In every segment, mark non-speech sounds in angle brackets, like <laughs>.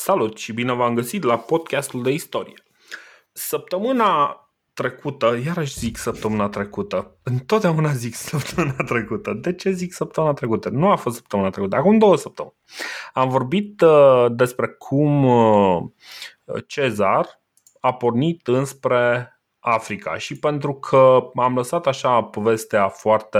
Salut și bine v-am găsit la podcastul de istorie. Săptămâna trecută, iarăși zic săptămâna trecută, întotdeauna zic <laughs> săptămâna trecută. De ce zic săptămâna trecută? Nu a fost săptămâna trecută, acum două săptămâni. Am vorbit uh, despre cum uh, Cezar a pornit înspre Africa și pentru că am lăsat așa povestea foarte,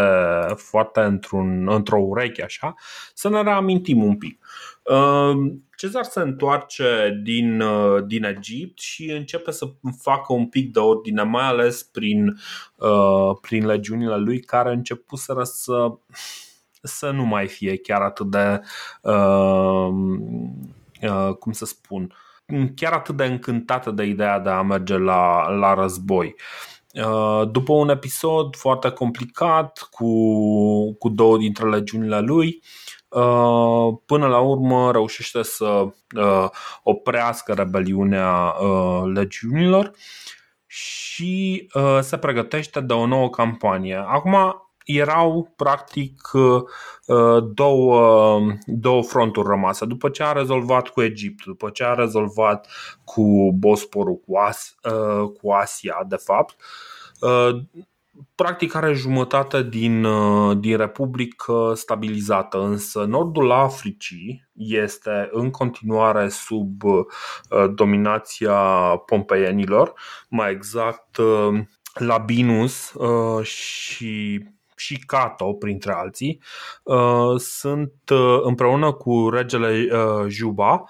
foarte într-un, într-o ureche așa, să ne reamintim un pic. Ehm, Cezar se întoarce din, uh, din Egipt și începe să facă un pic de ordine, mai ales prin, uh, prin legiunile lui care începuseră să, să nu mai fie chiar atât de, uh, cum să spun, chiar atât de încântată de ideea de a merge la, la război. După un episod foarte complicat cu, cu două dintre legiunile lui, Uh, până la urmă reușește să uh, oprească rebeliunea uh, legiunilor și se pregătește de o nouă campanie. Acum erau practic două, două fronturi rămase. După ce a rezolvat cu Egipt, după ce a rezolvat cu Bosporul, cu, As, cu Asia, de fapt, practic are jumătate din, uh, din Republică stabilizată, însă nordul Africii este în continuare sub uh, dominația pompeienilor, mai exact uh, Labinus și și Cato, printre alții, sunt împreună cu regele Juba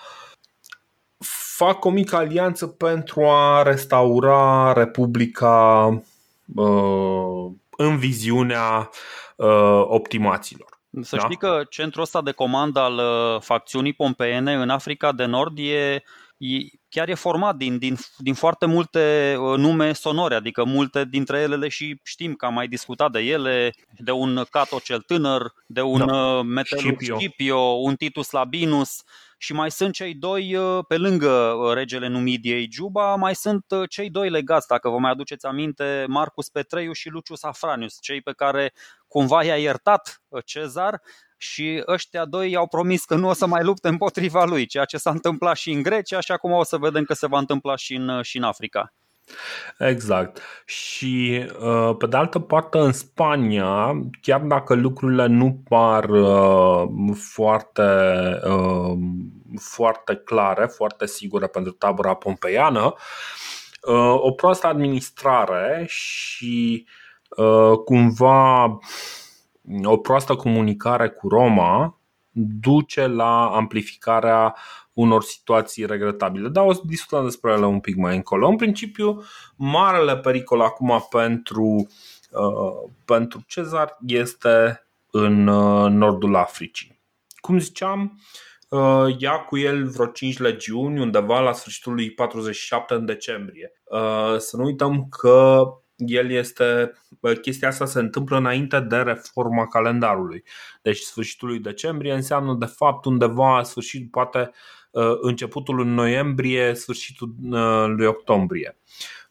fac o mică alianță pentru a restaura Republica Uh, în viziunea uh, optimaților. Să da? știi că centrul ăsta de comandă al uh, facțiunii pompeene în Africa de Nord e, e chiar e format din, din, din foarte multe nume sonore, adică multe dintre ele le și știm că am mai discutat de ele, de un Cato cel tânăr, de un da. Metelul Scipio. Scipio, un Titus Labinus, și mai sunt cei doi, uh, pe lângă uh, regele Numidiei Juba, mai sunt uh, cei doi legați, dacă vă mai aduceți aminte, Marcus Petreiu și Lucius Afranius, cei pe care cumva i-a iertat Cezar și ăștia doi i-au promis că nu o să mai lupte împotriva lui, ceea ce s-a întâmplat și în Grecia și acum o să vedem că se va întâmpla și în, și în Africa. Exact. Și uh, pe de altă parte, în Spania, chiar dacă lucrurile nu par uh, foarte, uh, foarte clare, foarte sigure pentru tabăra pompeiană, o proastă administrare și cumva o proastă comunicare cu Roma duce la amplificarea unor situații regretabile. Dar o să discutăm despre ele un pic mai încolo. În principiu, marele pericol acum pentru, uh, pentru Cezar este în uh, nordul Africii. Cum ziceam, uh, ia cu el vreo 5 legiuni undeva la sfârșitul lui 47 în decembrie. Uh, să nu uităm că el este, chestia asta se întâmplă înainte de reforma calendarului. Deci sfârșitul lui decembrie înseamnă de fapt undeva sfârșit, poate uh, începutul lui noiembrie, sfârșitul uh, lui octombrie.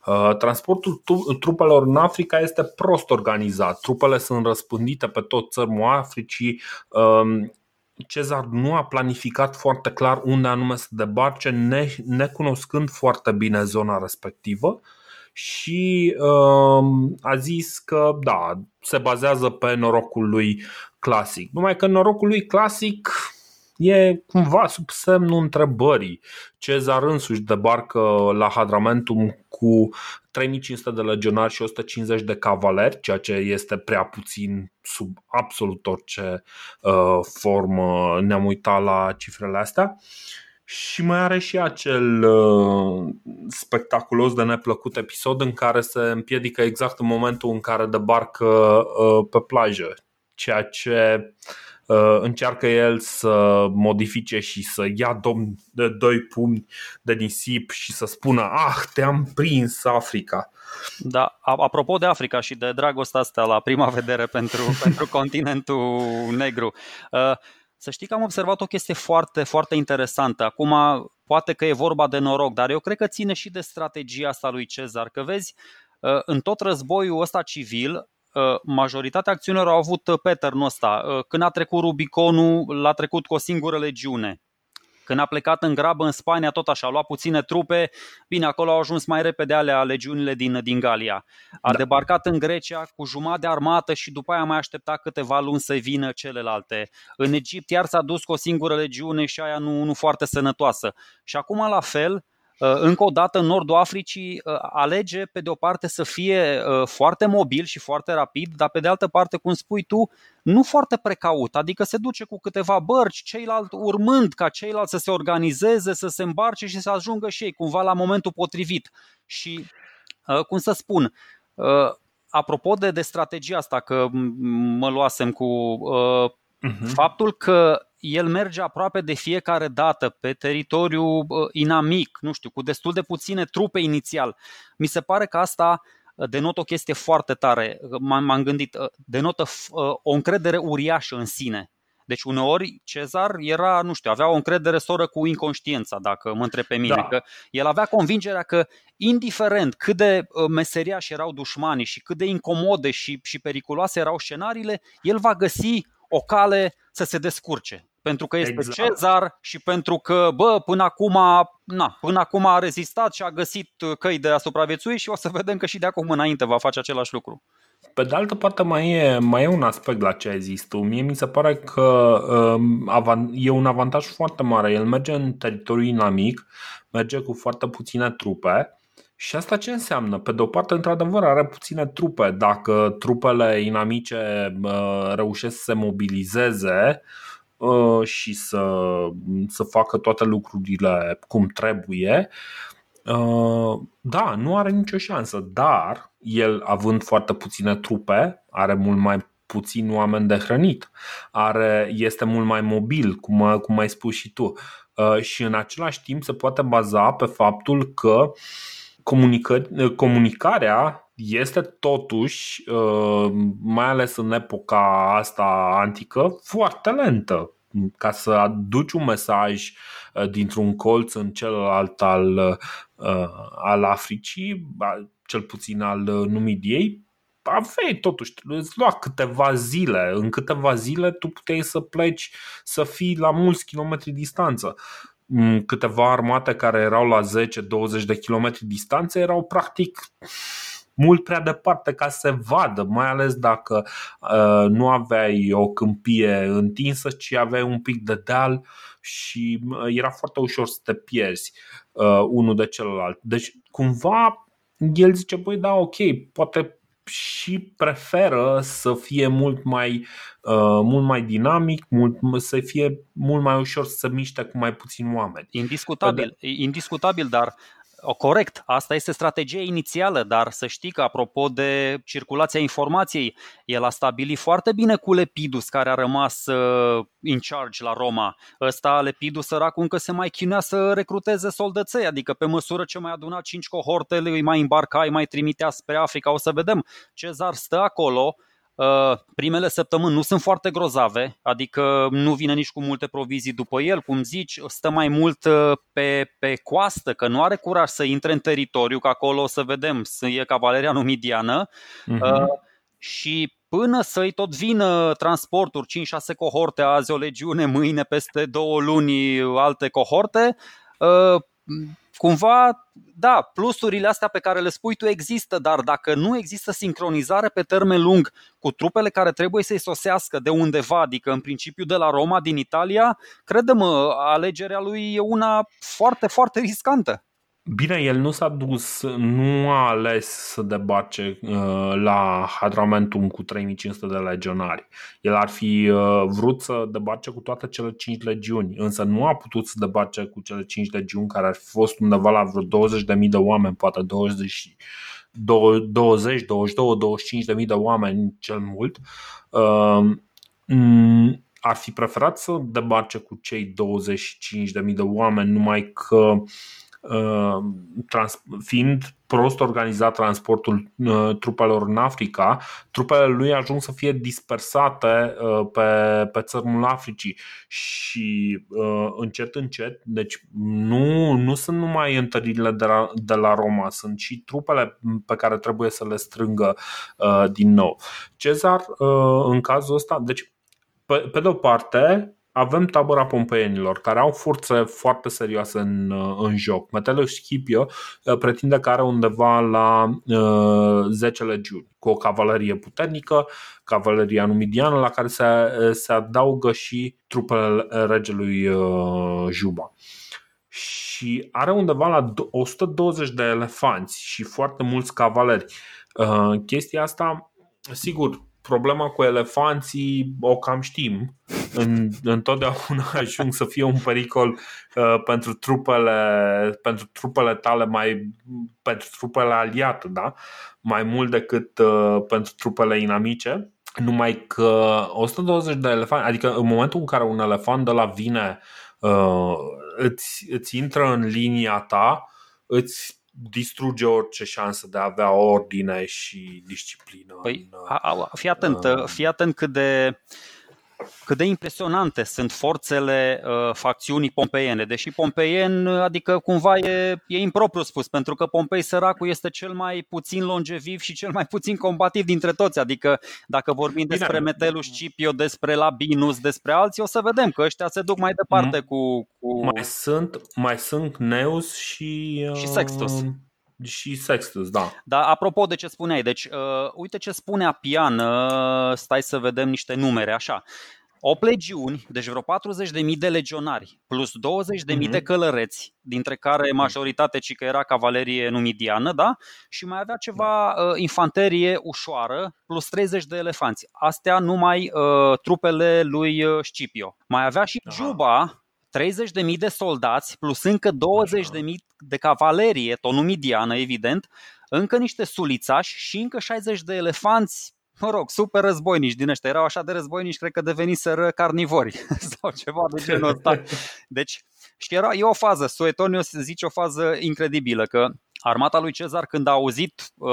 Uh, transportul trupelor în Africa este prost organizat. Trupele sunt răspândite pe tot țărmul Africii. Um, Cezar nu a planificat foarte clar unde anume să debarce, necunoscând foarte bine zona respectivă și uh, a zis că da, se bazează pe norocul lui clasic. Numai că norocul lui clasic e cumva sub semnul întrebării. Cezar însuși debarcă la Hadramentum cu 3500 de legionari și 150 de cavaleri, ceea ce este prea puțin sub absolut orice uh, formă ne-am uitat la cifrele astea. Uh, și mai are și acel uh, spectaculos de neplăcut episod în care se împiedică exact în momentul în care debarcă uh, pe plajă, ceea ce uh, încearcă el să modifice și să ia domn de doi pumni de nisip și să spună Ah, te-am prins Africa. Da, apropo de Africa și de dragostea asta la prima vedere pentru, <laughs> pentru continentul negru, uh, să știi că am observat o chestie foarte, foarte interesantă. Acum, poate că e vorba de noroc, dar eu cred că ține și de strategia asta lui Cezar. Că vezi, uh, în tot războiul ăsta civil, uh, majoritatea acțiunilor au avut pattern ăsta. Uh, când a trecut Rubiconul, l-a trecut cu o singură legiune. Când a plecat în grabă în Spania, tot așa, a luat puține trupe, bine, acolo au ajuns mai repede alea legiunile din, din Galia. A da. debarcat în Grecia cu jumătate de armată și după aia mai aștepta câteva luni să vină celelalte. În Egipt iar s-a dus cu o singură legiune și aia nu, nu foarte sănătoasă. Și acum la fel, Uh, încă o dată, în nordul Africii uh, alege, pe de o parte, să fie uh, foarte mobil și foarte rapid, dar pe de altă parte, cum spui tu, nu foarte precaut, adică se duce cu câteva bărci, ceilalți urmând ca ceilalți să se organizeze, să se îmbarce și să ajungă și ei cumva la momentul potrivit. Și, cum să spun, apropo de, de strategia asta, că mă luasem cu uh-huh. faptul că el merge aproape de fiecare dată pe teritoriu inamic, nu știu, cu destul de puține trupe inițial. Mi se pare că asta denotă o chestie foarte tare. M-am gândit, denotă o încredere uriașă în sine. Deci uneori Cezar era, nu știu, avea o încredere soră cu inconștiența, dacă mă întreb pe mine, da. că el avea convingerea că indiferent cât de meseriași erau dușmanii și cât de incomode și, și periculoase erau scenariile, el va găsi o cale să se descurce. Pentru că este exact. Cezar și pentru că, bă, până acum, na, până acum a rezistat și a găsit căi de a supraviețui și o să vedem că și de acum înainte va face același lucru. Pe de altă parte mai e, mai e un aspect la ce ai zis tu. Mie mi se pare că um, e un avantaj foarte mare. El merge în teritoriu inamic, merge cu foarte puține trupe și asta ce înseamnă? Pe de o parte, într-adevăr, are puține trupe. Dacă trupele inamice uh, reușesc să se mobilizeze uh, și să, să facă toate lucrurile cum trebuie, uh, da, nu are nicio șansă. Dar el, având foarte puține trupe, are mult mai puțin oameni de hrănit, are, este mult mai mobil, cum, cum ai spus și tu, și în același timp se poate baza pe faptul că uh, comunicarea este totuși, uh, mai ales în epoca asta antică, foarte lentă. Ca să aduci un mesaj uh, dintr-un colț în celălalt al, uh, al Africii, cel puțin al Numidiei, aveai totuși, îți lua câteva zile. În câteva zile tu puteai să pleci, să fii la mulți kilometri distanță. Mm, câteva armate care erau la 10-20 de kilometri distanță erau practic mult prea departe ca să se vadă, mai ales dacă uh, nu aveai o câmpie întinsă, ci aveai un pic de deal și uh, era foarte ușor să te pierzi uh, unul de celălalt. Deci, cumva, el zice, băi, da, ok, poate și preferă să fie mult mai, uh, mult mai dinamic, mult, să fie mult mai ușor să se miște cu mai puțini oameni. Indiscutabil, de... indiscutabil dar o, corect, asta este strategia inițială, dar să știi că apropo de circulația informației, el a stabilit foarte bine cu Lepidus, care a rămas uh, in charge la Roma. Ăsta, Lepidus, săracul, încă se mai chinea să recruteze soldăței, adică pe măsură ce mai aduna cinci cohorte, îi mai îmbarca, îi mai trimitea spre Africa, o să vedem. Cezar stă acolo, Uh, primele săptămâni nu sunt foarte grozave, adică nu vine nici cu multe provizii după el, cum zici, stă mai mult uh, pe, pe coastă, că nu are curaj să intre în teritoriu, că acolo o să vedem, e cavaleria numidiană. Uh-huh. Și până să-i tot vină transporturi, 5-6 cohorte, azi o legiune, mâine peste două luni alte cohorte, uh, cumva, da, plusurile astea pe care le spui tu există, dar dacă nu există sincronizare pe termen lung cu trupele care trebuie să-i sosească de undeva, adică în principiu de la Roma, din Italia, credem, alegerea lui e una foarte, foarte riscantă. Bine, el nu s-a dus, nu a ales să debarce uh, la Hadramentum cu 3500 de legionari. El ar fi uh, vrut să debarce cu toate cele 5 legiuni, însă nu a putut să debarce cu cele 5 legiuni care ar fi fost undeva la vreo 20.000 de oameni, poate 20 20, 22, 25 de mii de oameni cel mult, uh, ar fi preferat să debarce cu cei 25 de mii de oameni, numai că Uh, trans, fiind prost organizat transportul uh, trupelor în Africa, trupele lui ajung să fie dispersate uh, pe, pe țărmul Africii și încet, încet, deci nu, nu sunt numai întăririle de la, de la Roma, sunt și trupele pe care trebuie să le strângă din nou. Cezar, în cazul ăsta, deci pe, pe de o parte, avem tabăra pompeienilor, care au forțe foarte serioase în, în joc. Metelo Scipio pretinde că are undeva la uh, 10 legiuni, cu o cavalerie puternică, cavaleria numidiană, la care se, se adaugă și trupele regelui uh, Juba. Și are undeva la 120 de elefanți și foarte mulți cavaleri. Uh, chestia asta, sigur, problema cu elefanții o cam știm. În, întotdeauna <laughs> ajung să fie un pericol uh, pentru trupele pentru trupele tale mai pentru trupele aliate, da? Mai mult decât uh, pentru trupele inamice. Numai că 120 de elefanți, adică în momentul în care un elefant de la vine uh, îți, îți intră în linia ta, îți distruge orice șansă de a avea ordine și disciplină. Păi, în, a, a, fii atent, uh, fii atent cât de cât de impresionante sunt forțele uh, facțiunii pompeiene. Deși pompeien, adică cumva e, e impropriu spus, pentru că Pompei săracul este cel mai puțin longeviv și cel mai puțin combativ dintre toți. Adică dacă vorbim Bine. despre Metellus Scipio, despre Labinus, despre alții, o să vedem că ăștia se duc mai departe mm. cu, cu... Mai sunt, mai sunt Neus și... Uh... Și Sextus și Sextus, da. Dar apropo de ce spuneai, deci uh, uite ce spune Apian, uh, stai să vedem niște numere, așa. 8 legiuni, deci vreo 40.000 de legionari, plus 20.000 mm-hmm. de călăreți, dintre care mhm. majoritate ci că era cavalerie numidiană, da? Și mai avea ceva da. uh, infanterie ușoară, plus 30 de elefanți. Astea numai uh, trupele lui uh, Scipio. Mai avea și Aha. Juba, 30.000 de soldați, plus încă 20.000 de cavalerie, tot numidiană, evident, încă niște sulițași și încă 60 de elefanți mă rog, super războinici din ăștia. Erau așa de războinici, cred că deveniseră carnivori <laughs> sau ceva de genul ăsta. <laughs> Deci, și era, e o fază, Suetonius zice o fază incredibilă, că armata lui Cezar când a auzit uh,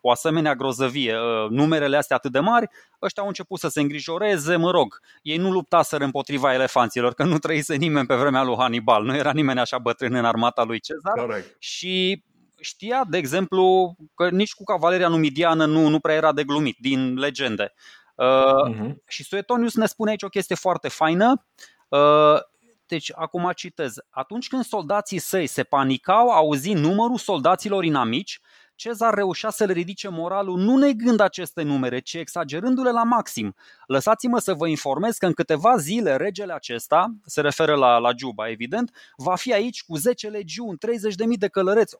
o asemenea grozăvie, uh, numerele astea atât de mari, ăștia au început să se îngrijoreze, mă rog, ei nu luptaseră împotriva elefanților, că nu trăise nimeni pe vremea lui Hannibal, nu era nimeni așa bătrân în armata lui Cezar Correct. și știa, de exemplu, că nici cu cavaleria numidiană nu, nu prea era de glumit, din legende. Uh, uh-huh. Și Suetonius ne spune aici o chestie foarte faină. Uh, deci, acum citez. Atunci când soldații săi se panicau, auzi numărul soldaților inamici, Cezar reușea să le ridice moralul nu negând aceste numere, ci exagerându-le la maxim. Lăsați-mă să vă informez că în câteva zile regele acesta, se referă la, la Juba evident, va fi aici cu 10 legiuni, 30.000 de călăreți,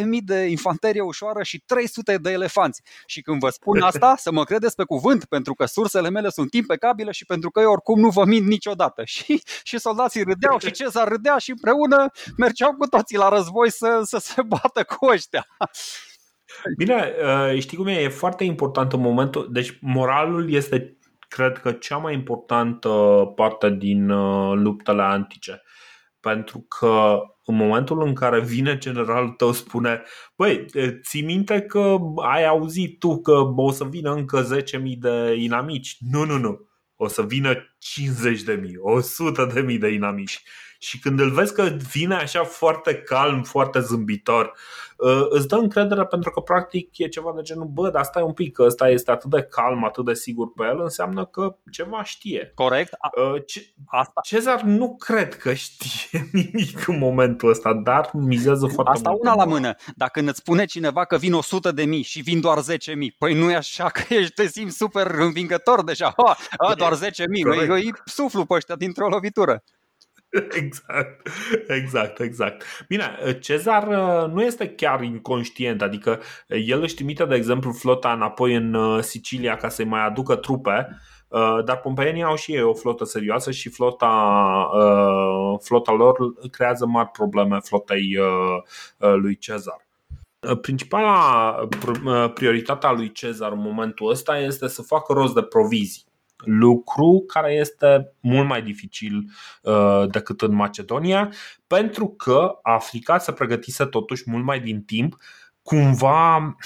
100.000 de infanterie ușoară și 300 de elefanți. Și când vă spun asta, să mă credeți pe cuvânt, pentru că sursele mele sunt impecabile și pentru că eu oricum nu vă mint niciodată. <laughs> Și, și soldații râdeau și Cezar râdea și împreună mergeau cu toții la război să, să se bată cu ăștia. Bine, uh, știi cum e? E foarte important în momentul. Deci, moralul este, cred că, cea mai importantă parte din uh, luptele antice. Pentru că în momentul în care vine generalul tău spune Băi, ții minte că ai auzit tu că o să vină încă 10.000 de inamici? Nu, nu, nu. O să vină 50.000, 100.000 de inamici. Și când îl vezi că vine așa foarte calm, foarte zâmbitor, uh, îți dă încredere pentru că practic e ceva de genul, bă, dar stai un pic, că ăsta este atât de calm, atât de sigur pe el, înseamnă că ceva știe. Corect. Uh, ce, Asta. Cezar nu cred că știe <laughs> nimic în momentul ăsta, dar mizează foarte Asta mult. una la mână. Dacă îți spune cineva că vin 100 de mii și vin doar 10 mii, păi nu e așa că <laughs> ești, te simți super învingător deja. Ha, a, doar 10 mii, îi suflu pe ăștia dintr-o lovitură. <laughs> Exact, exact, exact. Bine, Cezar uh, nu este chiar inconștient, adică uh, el își trimite, de exemplu, flota înapoi în uh, Sicilia ca să-i mai aducă trupe, dar pompeienii au și ei o flotă serioasă și flota, flota lor creează mari probleme flotei lui Cezar. Principala prioritatea lui Cezar în momentul ăsta este să facă rost de provizii lucru care este mult mai dificil uh, decât în Macedonia, pentru că Africa se pregătise totuși mult mai din timp, cumva,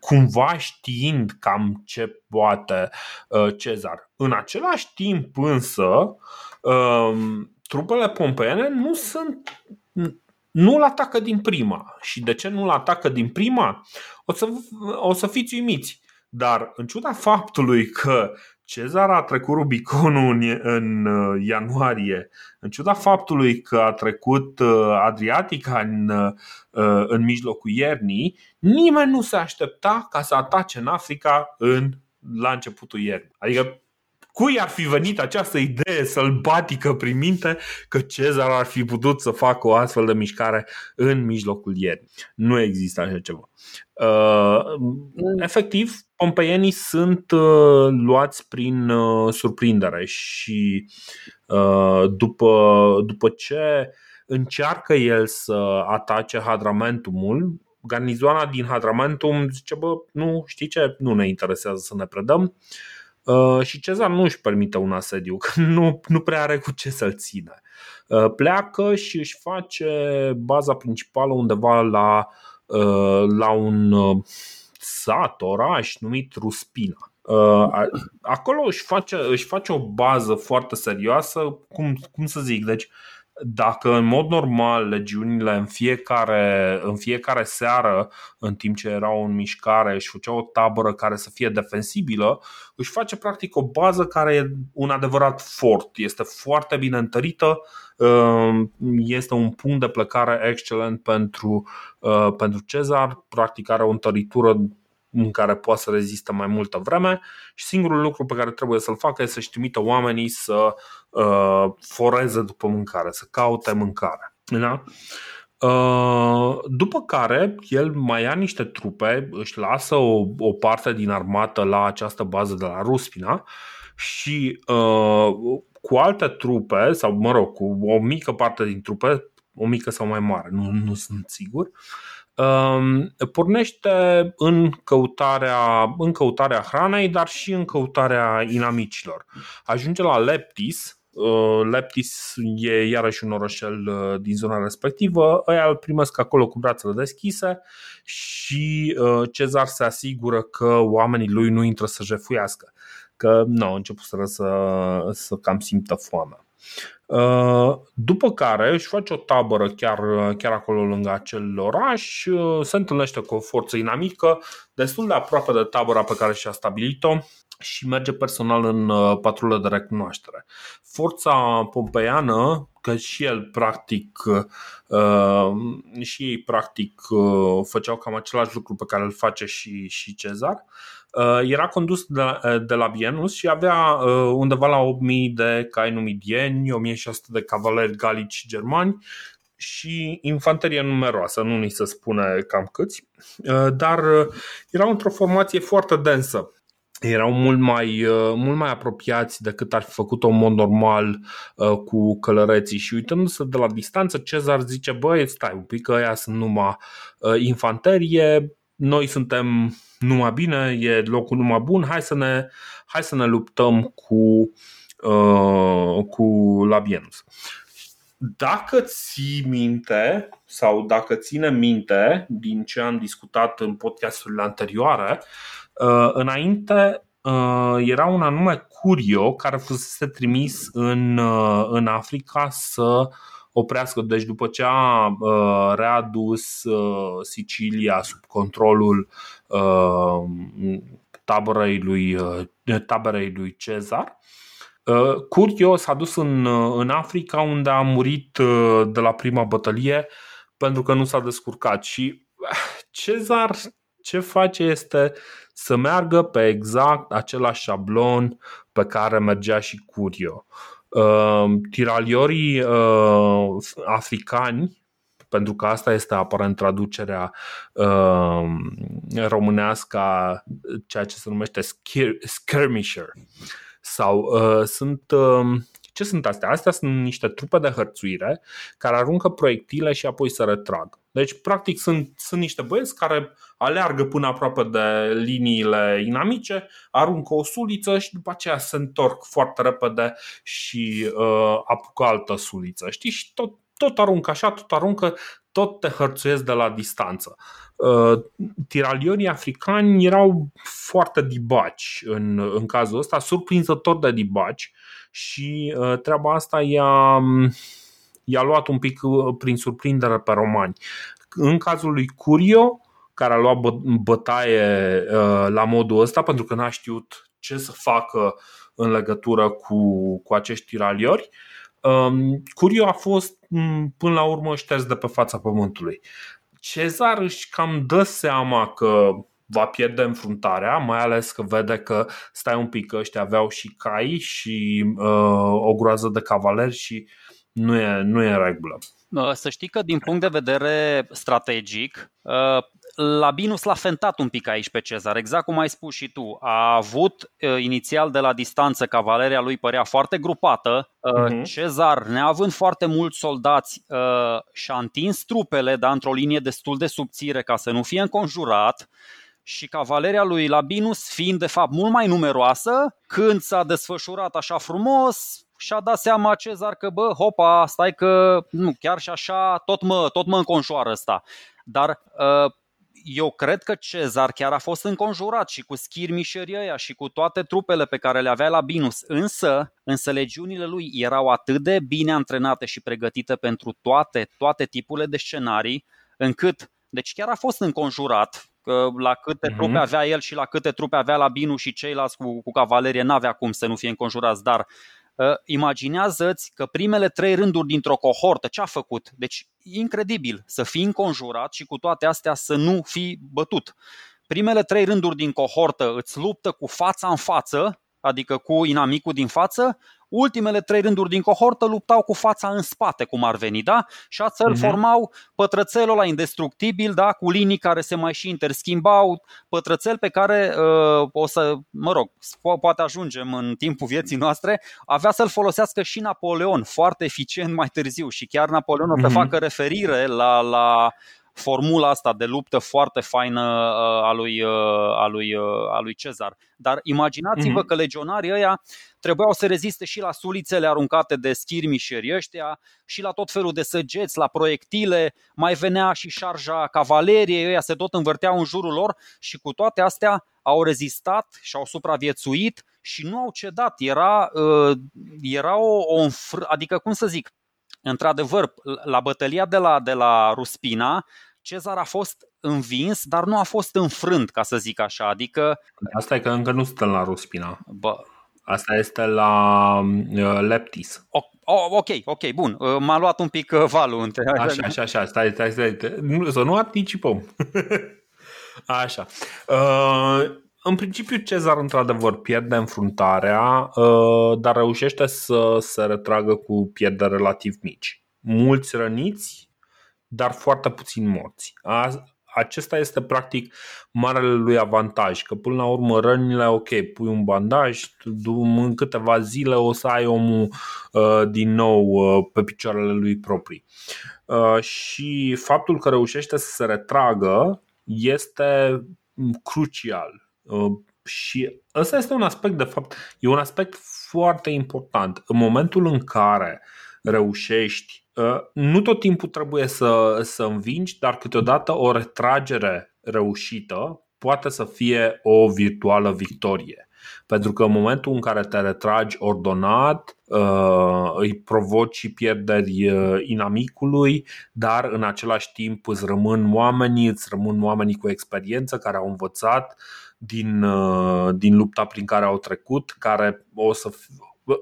cumva știind cam ce poate uh, Cezar. În același timp însă, uh, trupele pompeene nu sunt nu-l atacă din prima. Și de ce nu-l atacă din prima? O să, o să fiți uimiți. Dar în ciuda faptului că Cezar a trecut Rubiconul în, în uh, ianuarie, în ciuda faptului că a trecut uh, Adriatica în, uh, în mijlocul iernii, nimeni nu se aștepta ca să atace în Africa în, la începutul iernii. Adică cui ar fi venit această idee sălbatică prin minte că Cezar ar fi putut să facă o astfel de mișcare în mijlocul iernii? Nu există așa ceva. Uh, efectiv, pompeienii sunt uh, luați prin uh, surprindere și uh, după, după ce încearcă el să atace Hadramentumul, garnizoana din Hadramentum zice, bă, nu, știi ce, nu ne interesează să ne predăm uh, și Cezar nu își permite un asediu, că <laughs> nu, nu prea are cu ce să-l ține. Uh, pleacă și își face baza principală undeva la, uh, la un sat, oraș numit Ruspina. Acolo își face, își face o bază foarte serioasă, cum, cum să zic, deci dacă în mod normal legiunile în fiecare, în fiecare seară, în timp ce erau în mișcare, își făceau o tabără care să fie defensibilă, își face practic o bază care e un adevărat fort. Este foarte bine întărită, um, este un punct de plecare excelent pentru, uh, pentru Cezar, practic are o întăritură în care poate să rezistă mai multă vreme și singurul lucru pe care trebuie să-l facă este să-și trimită oamenii să uh, foreze după mâncare, să caute mâncare. Da? Uh, după care el mai ia niște trupe, își lasă o, o parte din armată la această bază de la Ruspina și uh, cu alte trupe, sau mă rog, cu o mică parte din trupe, o mică sau mai mare, nu, nu sunt sigur, uh, Um, pornește în căutarea, în căutarea hranei, dar și în căutarea inamicilor. Ajunge la Leptis, uh, Leptis e iarăși un orășel uh, din zona respectivă, ăia îl primesc acolo cu brațele deschise și uh, Cezar se asigură că oamenii lui nu intră să jefuiască, că nu, au început să, să cam simtă foame. Uh, după care își face o tabără chiar, chiar acolo lângă acel oraș, uh, se întâlnește cu o forță inamică destul de aproape de tabăra pe care și-a stabilit-o și merge personal în uh, patrulă de recunoaștere. Forța pompeiană, că și el practic și ei practic făceau cam același lucru pe care îl face și, și Cezar, Uh, era condus de la, uh, de la Bienus și avea uh, undeva la 8000 de cai numidieni, 1600 de cavaleri galici germani și infanterie numeroasă, nu ni se spune cam câți, dar era într-o formație foarte densă. Erau mult mai, mult mai apropiați decât ar fi făcut-o în mod normal cu călăreții și uitându-se de la distanță, Cezar zice, băi, stai un pic, că ăia sunt numai infanterie, noi suntem numai bine, e locul numai bun, hai să ne, hai să ne luptăm cu, uh, cu Labienus. Dacă ții minte sau dacă ține minte din ce am discutat în podcasturile anterioare, uh, înainte uh, era un anume Curio care fusese trimis în, uh, în Africa să uh, oprească. Deci după ce a uh, readus uh, Sicilia sub controlul uh, taberei lui, taberei lui Cezar, Curio s-a dus în, în Africa unde a murit de la prima bătălie pentru că nu s-a descurcat și Cezar ce face este să meargă pe exact același șablon pe care mergea și Curio. Ehm, tiraliorii uh, africani, pentru că asta este aparent traducerea uh, românească a ceea ce se numește skirmisher. Sau uh, sunt uh, ce sunt astea? Astea sunt niște trupe de hărțuire care aruncă proiectile și apoi se retrag. Deci, practic, sunt, sunt niște băieți care aleargă până aproape de liniile inamice, aruncă o suliță și după aceea se întorc foarte repede și uh, apucă altă suliță. Știi? Și tot, tot aruncă așa, tot aruncă, tot te hărțuiesc de la distanță. Uh, tiraliorii africani erau foarte dibaci în, în cazul ăsta, surprinzător de dibaci și uh, treaba asta i-a, i-a luat un pic uh, prin surprindere pe romani. În cazul lui Curio, care a luat bătaie uh, la modul ăsta pentru că n-a știut ce să facă în legătură cu, cu acești tiraliori. Um, Curio a fost până la urmă șters de pe fața pământului. Cezar își cam dă seama că va pierde înfruntarea, mai ales că vede că stai un pic că ăștia aveau și cai și uh, o groază de cavaleri și nu e, nu e în regulă. Să știi că din punct de vedere strategic, uh, Labinus l-a fentat un pic aici pe Cezar, exact cum ai spus și tu. A avut uh, inițial de la distanță, cavaleria lui părea foarte grupată. Uh-huh. Cezar, neavând foarte mulți soldați, uh, și-a întins trupele, dar într-o linie destul de subțire ca să nu fie înconjurat și cavaleria lui Labinus fiind de fapt mult mai numeroasă, când s-a desfășurat așa frumos, și-a dat seama Cezar că, bă, hopa, stai că, nu, chiar și așa, tot mă, tot mă înconjoară ăsta. Dar uh, eu cred că Cezar chiar a fost înconjurat și cu schirmișerii ăia și cu toate trupele pe care le avea la Binus, însă, însă legiunile lui erau atât de bine antrenate și pregătite pentru toate, toate tipurile de scenarii, încât, deci chiar a fost înconjurat, că la câte uh-huh. trupe avea el și la câte trupe avea la Binu și ceilalți cu, cu cavalerie n-avea cum să nu fie înconjurați, dar uh, imaginează-ți că primele trei rânduri dintr-o cohortă, ce a făcut? Deci incredibil să fii înconjurat și cu toate astea să nu fii bătut. Primele trei rânduri din cohortă îți luptă cu fața în față, adică cu inamicul din față, ultimele trei rânduri din cohortă luptau cu fața în spate, cum ar veni, da? Și astfel uh-huh. formau pătrățelul ăla indestructibil, da? Cu linii care se mai și interschimbau, pătrățel pe care uh, o să, mă rog, poate ajungem în timpul vieții noastre, avea să-l folosească și Napoleon, foarte eficient mai târziu și chiar Napoleon uh-huh. o să mhm. facă referire la, la formula asta de luptă foarte faină uh, a lui, uh, a lui, uh, a lui Cezar. Dar imaginați-vă mm-hmm. că legionarii ăia trebuiau să reziste și la sulițele aruncate de schirmișeri ăștia și la tot felul de săgeți, la proiectile, mai venea și șarja cavaleriei, ăia se tot învârteau în jurul lor și cu toate astea au rezistat și au supraviețuit și nu au cedat. Era, era o, o adică cum să zic, într-adevăr, la bătălia de la, de la Ruspina, Cezar a fost învins, dar nu a fost înfrânt, ca să zic așa. Adică. Asta e că încă nu suntem la Ruspina. Bă. Asta este la uh, Leptis. O, oh, ok, ok, bun. Uh, m-a luat un pic uh, valul între. Așa, așa, așa. Stai, stai, stai. Nu, să nu anticipăm. <laughs> așa. Uh, în principiu, Cezar într-adevăr pierde înfruntarea, uh, dar reușește să se retragă cu pierderi relativ mici. Mulți răniți, dar foarte puțini morți. Acesta este practic marele lui avantaj, că până la urmă rănile, ok, pui un bandaj, în câteva zile o să ai omul uh, din nou uh, pe picioarele lui proprii. Și faptul că reușește să se retragă este crucial Uh, și ăsta este un aspect, de fapt, e un aspect foarte important. În momentul în care reușești, uh, nu tot timpul trebuie să, să învingi, dar câteodată o retragere reușită poate să fie o virtuală victorie. Pentru că în momentul în care te retragi ordonat, uh, îi provoci pierderi inamicului, dar în același timp îți rămân oamenii, îți rămân oamenii cu experiență care au învățat din, uh, din lupta prin care au trecut, care o să,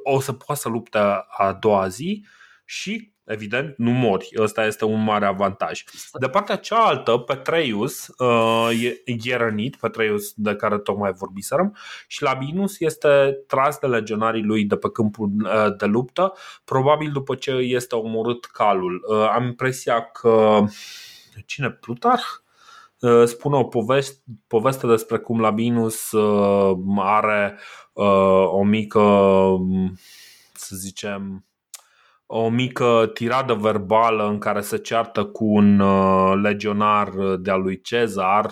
o să poată să lupte a doua zi și evident, nu mori. Ăsta este un mare avantaj. De partea cealaltă, Petreius uh, e, e rănit, Petreius de care tocmai vorbiserăm, și Labinus este tras de legionarii lui de pe câmpul uh, de luptă, probabil după ce este omorât calul. Uh, am impresia că cine? Plutarh? Uh, spune o poveste, poveste despre cum Labinus uh, are uh, o mică, să zicem, o mică tiradă verbală în care se ceartă cu un legionar de-a lui Cezar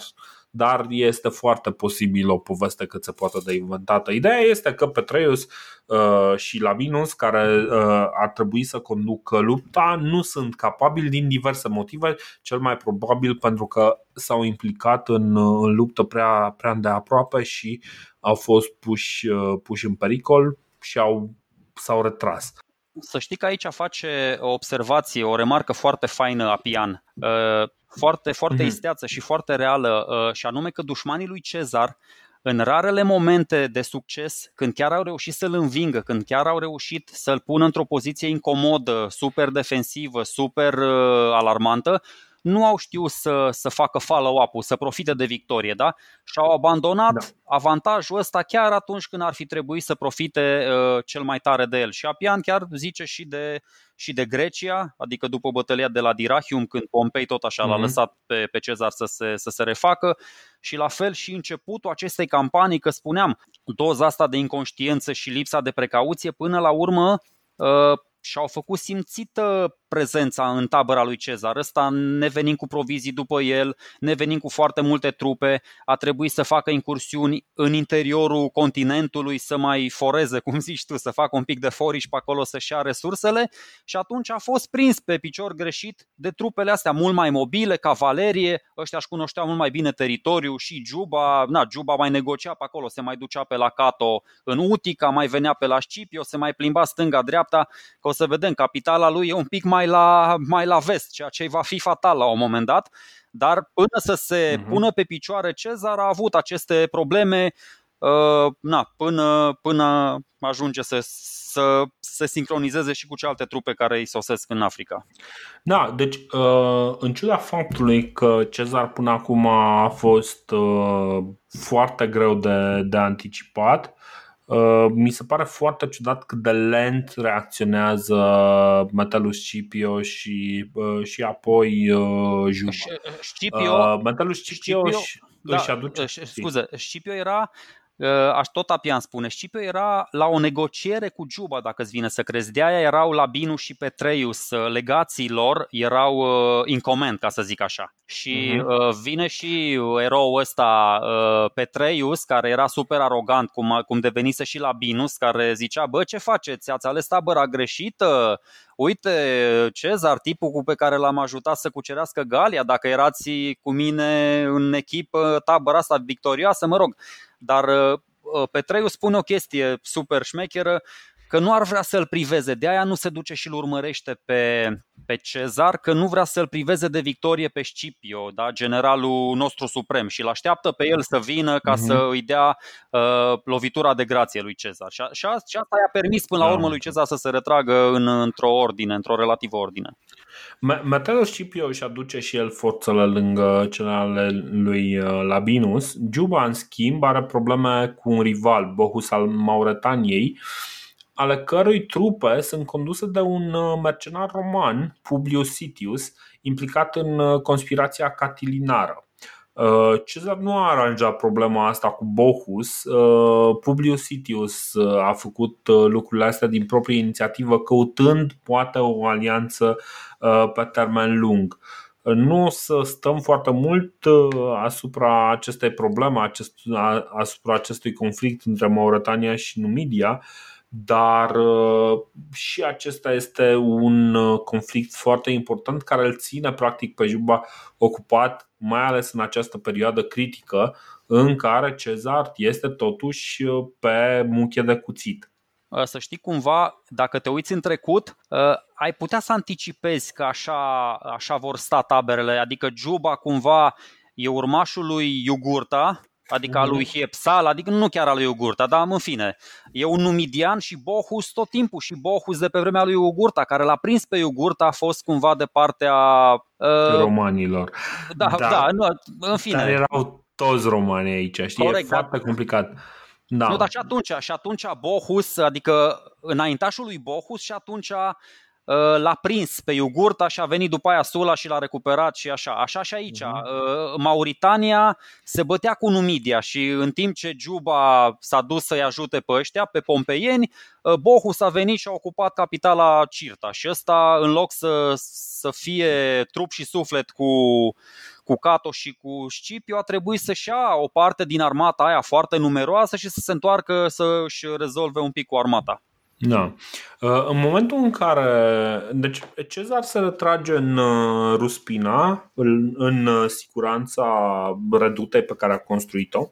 dar este foarte posibil o poveste cât se poate de inventată. Ideea este că Petreius uh, și Lavinus, care uh, ar trebui să conducă lupta, nu sunt capabili din diverse motive, cel mai probabil pentru că s-au implicat în, în luptă prea, prea îndeaproape și au fost puși, uh, puși în pericol și au, s-au retras. Să știi că aici face o observație, o remarcă foarte faină Apian. Uh, foarte, foarte mm-hmm. isteață și foarte reală, uh, și anume că dușmanii lui Cezar în rarele momente de succes, când chiar au reușit să-l învingă, când chiar au reușit să-l pună într-o poziție incomodă, super defensivă, super uh, alarmantă, nu au știut să, să facă follow-up-ul, să profite de victorie, da? Și au abandonat da. avantajul ăsta chiar atunci când ar fi trebuit să profite uh, cel mai tare de el. Și Apian chiar zice și de, și de Grecia, adică după bătălia de la Dirachium, când Pompei tot așa mm-hmm. l-a mhm. lăsat pe, pe Cezar să se, să se refacă, și la fel și începutul acestei campanii, că spuneam, doza asta de inconștiență și lipsa de precauție, până la urmă uh, și-au făcut simțită prezența în tabăra lui Cezar. Ăsta ne venim cu provizii după el, ne venim cu foarte multe trupe, a trebuit să facă incursiuni în interiorul continentului, să mai foreze, cum zici tu, să facă un pic de foriș pe acolo să-și ia resursele. Și atunci a fost prins pe picior greșit de trupele astea mult mai mobile, cavalerie, ăștia își cunoșteau mult mai bine teritoriul și Juba, na, Juba mai negocia pe acolo, se mai ducea pe la Cato în Utica, mai venea pe la Scipio, se mai plimba stânga-dreapta, că o să vedem, capitala lui e un pic mai la, mai la vest, ceea ce va fi fatal la un moment dat. Dar până să se uh-huh. pună pe picioare Cezar a avut aceste probleme uh, na, până, până ajunge să, să se sincronizeze și cu celelalte trupe care îi sosesc în Africa. Da, deci uh, în ciuda faptului că Cezar până acum a fost uh, foarte greu de, de anticipat, Uh, mi se pare foarte ciudat cât de lent reacționează Metalus Scipio și, uh, și apoi uh, Juba. Scipio, Metalus Scipio, Scipio își, da, își aduce. Scuze, Scipio era Uh, aș tot Apian spune, Scipio era la o negociere cu Juba, dacă îți vine să crezi. De aia erau Labinus și Petreius, uh, legații lor erau uh, in coment, ca să zic așa. Și uh-huh. vine și eroul ăsta, Petreius, care era super arogant, cum, cum devenise și Labinus, care zicea, bă, ce faceți? Ați ales tabăra greșită? Uite, Cezar, tipul cu pe care l-am ajutat să cucerească Galia, dacă erați cu mine în echipă, tabăra asta victorioasă, mă rog, dar uh, uh, Petreu spune o chestie super șmecheră, că nu ar vrea să-l priveze, de aia nu se duce și îl urmărește pe, pe Cezar, că nu vrea să-l priveze de victorie pe Scipio, da? generalul nostru suprem, și îl așteaptă pe el să vină ca mm-hmm. să îi dea uh, lovitura de grație lui Cezar. Și, a, și asta i-a permis până la da. urmă lui Cezar să se retragă în, într-o ordine, într-o relativă ordine. Metelo Scipio își aduce și el forțele lângă cele ale lui uh, Labinus. Juba, în schimb, are probleme cu un rival, Bohus al Mauretaniei, ale cărui trupe sunt conduse de un uh, mercenar roman, Publius Sitius, implicat în uh, conspirația catilinară. Cezar nu a aranjat problema asta cu Bohus. Publius Sitius a făcut lucrurile astea din proprie inițiativă, căutând poate o alianță pe termen lung. Nu o să stăm foarte mult asupra acestei probleme, asupra acestui conflict între Mauretania și Numidia, dar și acesta este un conflict foarte important care îl ține practic pe Juba ocupat, mai ales în această perioadă critică în care Cezar este totuși pe muche de cuțit. Uh, să știi cumva, dacă te uiți în trecut, uh, ai putea să anticipezi că așa, așa vor sta taberele, adică Juba cumva e urmașul lui Iugurta, adică al lui Hiepsal, adică nu chiar al lui Iugurta, dar în fine, e un numidian și Bohus tot timpul și Bohus de pe vremea lui Iugurta, care l-a prins pe Iugurta, a fost cumva de partea uh, romanilor. Da, da, da nu, în fine. Dar erau toți romani aici, știi, Corect, e foarte complicat. Da. Nu, dar și atunci, și atunci Bohus, adică înaintașul lui Bohus și atunci uh, l-a prins pe Iugurta și a venit după aia Sula și l-a recuperat și așa. Așa și aici. Uh-huh. Mauritania se bătea cu Numidia și în timp ce Juba s-a dus să-i ajute pe ăștia, pe pompeieni, uh, Bohus a venit și a ocupat capitala Cirta și ăsta în loc să, să fie trup și suflet cu cu Cato și cu Scipio a trebuit să-și ia o parte din armata aia foarte numeroasă și să se întoarcă să-și rezolve un pic cu armata. Da. Uh, în momentul în care. Deci, Cezar se retrage în uh, Ruspina, în uh, siguranța redutei pe care a construit-o.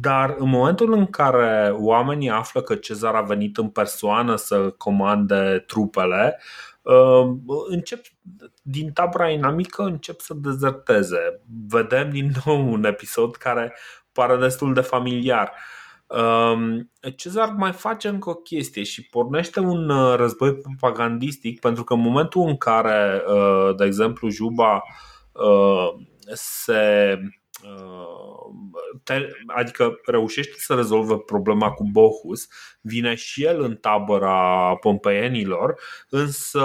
Dar în momentul în care oamenii află că Cezar a venit în persoană să comande trupele, încep din tabra inamică încep să dezerteze. Vedem din nou un episod care pare destul de familiar. Cezar mai face încă o chestie și pornește un război propagandistic pentru că în momentul în care, de exemplu, Juba se adică reușește să rezolve problema cu Bohus, vine și el în tabăra pompeienilor, însă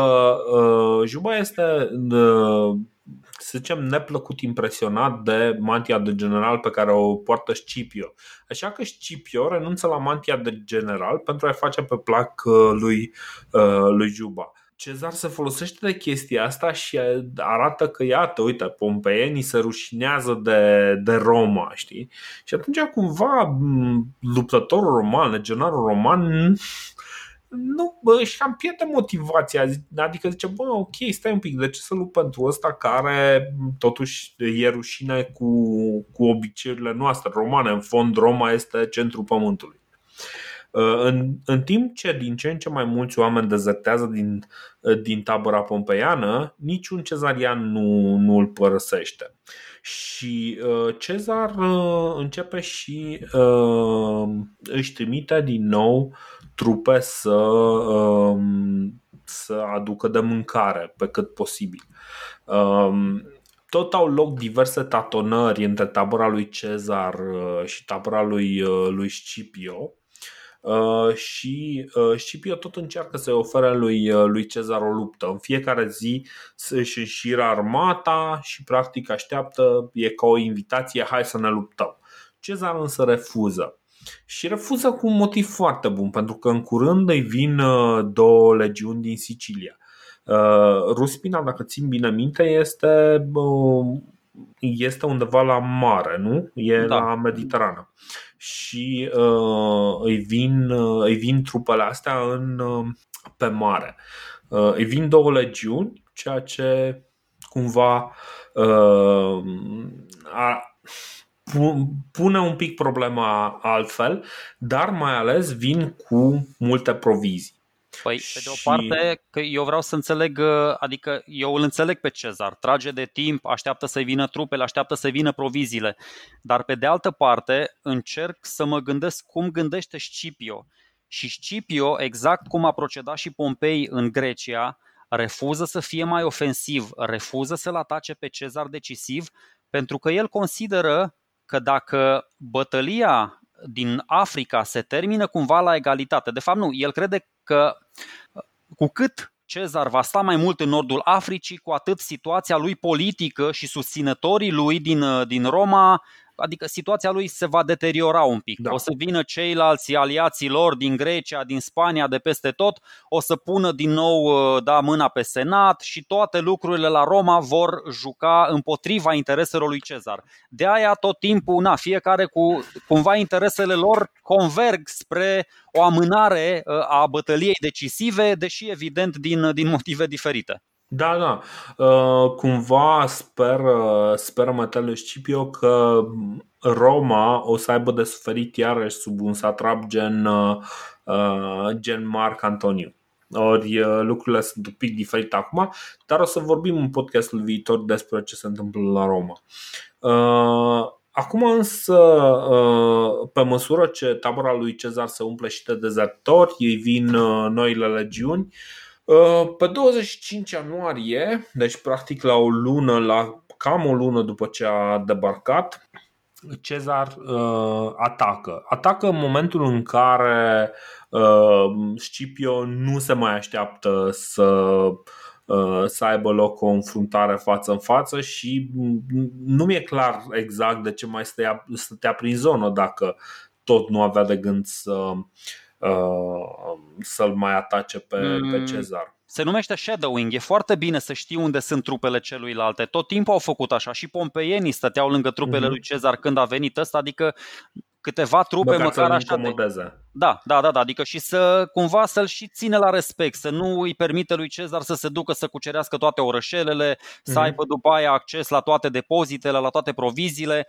uh, Juba este uh, să zicem, neplăcut impresionat de mantia de general pe care o poartă Scipio. Așa că Scipio renunță la mantia de general pentru a-i face pe plac uh, lui, lui Juba. Cezar se folosește de chestia asta și arată că, iată, uite, pompeienii se rușinează de, de Roma, știi? Și atunci, cumva, luptătorul roman, legionarul roman, nu, își cam pierde motivația. Adică zice, bă, ok, stai un pic, de ce să lupt pentru ăsta care totuși e rușine cu, cu obiceiurile noastre romane? În fond, Roma este centrul pământului. Uh, în, în timp ce din ce în ce mai mulți oameni dezertează din, uh, din tabăra pompeiană, niciun cezarian nu, nu îl părăsește. Și uh, Cezar începe și își trimite din nou trupe să, um, să aducă de mâncare pe cât posibil. Um, tot au loc diverse tatonări între tabăra lui Cezar și tabăra lui, lui Scipio Uh, și uh, Scipio tot încearcă să-i ofere lui, uh, lui Cezar o luptă. În fiecare zi își înșiră armata și practic așteaptă, e ca o invitație, hai să ne luptăm. Cezar însă refuză. Și refuză cu un motiv foarte bun, pentru că în curând îi vin două legiuni din Sicilia. Ruspina, dacă țin bine minte, este, este undeva la mare, nu? E da. la Mediterană și uh, îi, vin, uh, îi vin trupele astea în, uh, pe mare. Uh, îi vin două legiuni, ceea ce cumva uh, a, pune un pic problema altfel, dar mai ales vin cu multe provizii. Păi, pe de o parte, că eu vreau să înțeleg, uh, adică eu îl înțeleg pe Cezar, trage de timp, așteaptă să vină trupele, așteaptă să vină proviziile, dar pe de altă parte încerc să mă gândesc cum gândește Scipio. Și Scipio, exact cum a procedat și Pompei în Grecia, refuză să fie mai ofensiv, refuză să-l atace pe Cezar decisiv, pentru că el consideră că dacă bătălia din Africa se termină cumva la egalitate. De fapt, nu, el crede că cu cât Cezar va sta mai mult în nordul Africii, cu atât situația lui politică și susținătorii lui din, din Roma adică situația lui se va deteriora un pic. Da. O să vină ceilalți aliații lor din Grecia, din Spania, de peste tot, o să pună din nou uh, da, mâna pe Senat și toate lucrurile la Roma vor juca împotriva intereselor lui Cezar. De aia tot timpul, na, fiecare cu cumva interesele lor converg spre o amânare uh, a bătăliei decisive, deși evident din, din motive diferite. Da, da. Uh, cumva sper, sper Matele Scipio că Roma o să aibă de suferit iarăși sub un satrap gen, uh, gen Marc Antoniu. Ori uh, lucrurile sunt un pic diferite acum, dar o să vorbim în podcastul viitor despre ce se întâmplă la Roma. Acum însă, pe măsură ce tabăra lui Cezar se umple și de dezertori, ei vin noile legiuni, Uh, pe 25 ianuarie, deci practic la o lună, la cam o lună după ce a debarcat, Cezar uh, atacă. Atacă în momentul în care uh, Scipio nu se mai așteaptă să, uh, să aibă loc o înfruntare față în față și nu mi-e clar exact de ce mai stătea, stătea prin zonă dacă tot nu avea de gând să, Uh, să-l mai atace pe, mm. pe Cezar. Se numește shadowing. E foarte bine să știi unde sunt trupele celuilalte. Tot timpul au făcut așa. Și pompeienii stăteau lângă trupele mm-hmm. lui Cezar când a venit ăsta, adică câteva trupe măcar, măcar așa de... Da, da, da, da, adică și să cumva să-l și ține la respect, să nu îi permite lui Cezar să se ducă să cucerească toate orășelele, mm-hmm. să mhm. aibă după aia acces la toate depozitele, la toate proviziile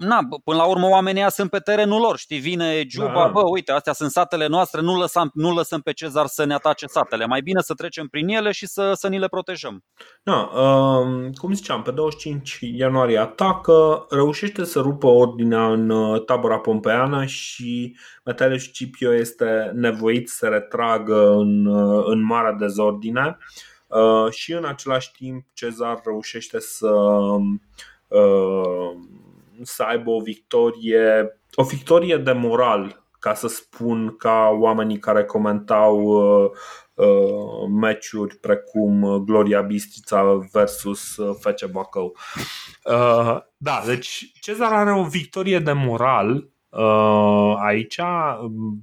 na, până la urmă oamenii sunt pe terenul lor, știi, vine Juba, da. bă, uite, astea sunt satele noastre, nu lăsăm, nu lăsăm pe Cezar să ne atace satele, mai bine să trecem prin ele și să, să ni le protejăm. Da, uh, cum ziceam, pe 25 ianuarie atacă, reușește să rupă ordinea în uh, tabăra pompeană și Metelius Scipio este nevoit să retragă în, uh, în marea dezordine uh, și în același timp Cezar reușește să uh, să aibă o victorie, o victorie de moral, ca să spun ca oamenii care comentau uh, uh, meciuri precum Gloria Bistrița versus uh, Fece Bacău. Uh, da, deci Cezar are o victorie de moral Uh, aici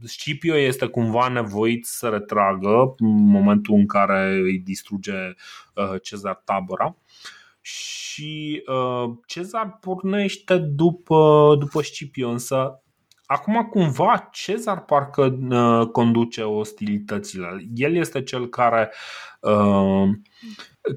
Scipio este cumva nevoit să retragă în momentul în care îi distruge uh, Cezar tabăra și uh, Cezar pornește după, după Scipio, însă acum cumva Cezar parcă uh, conduce ostilitățile. El este cel care, uh,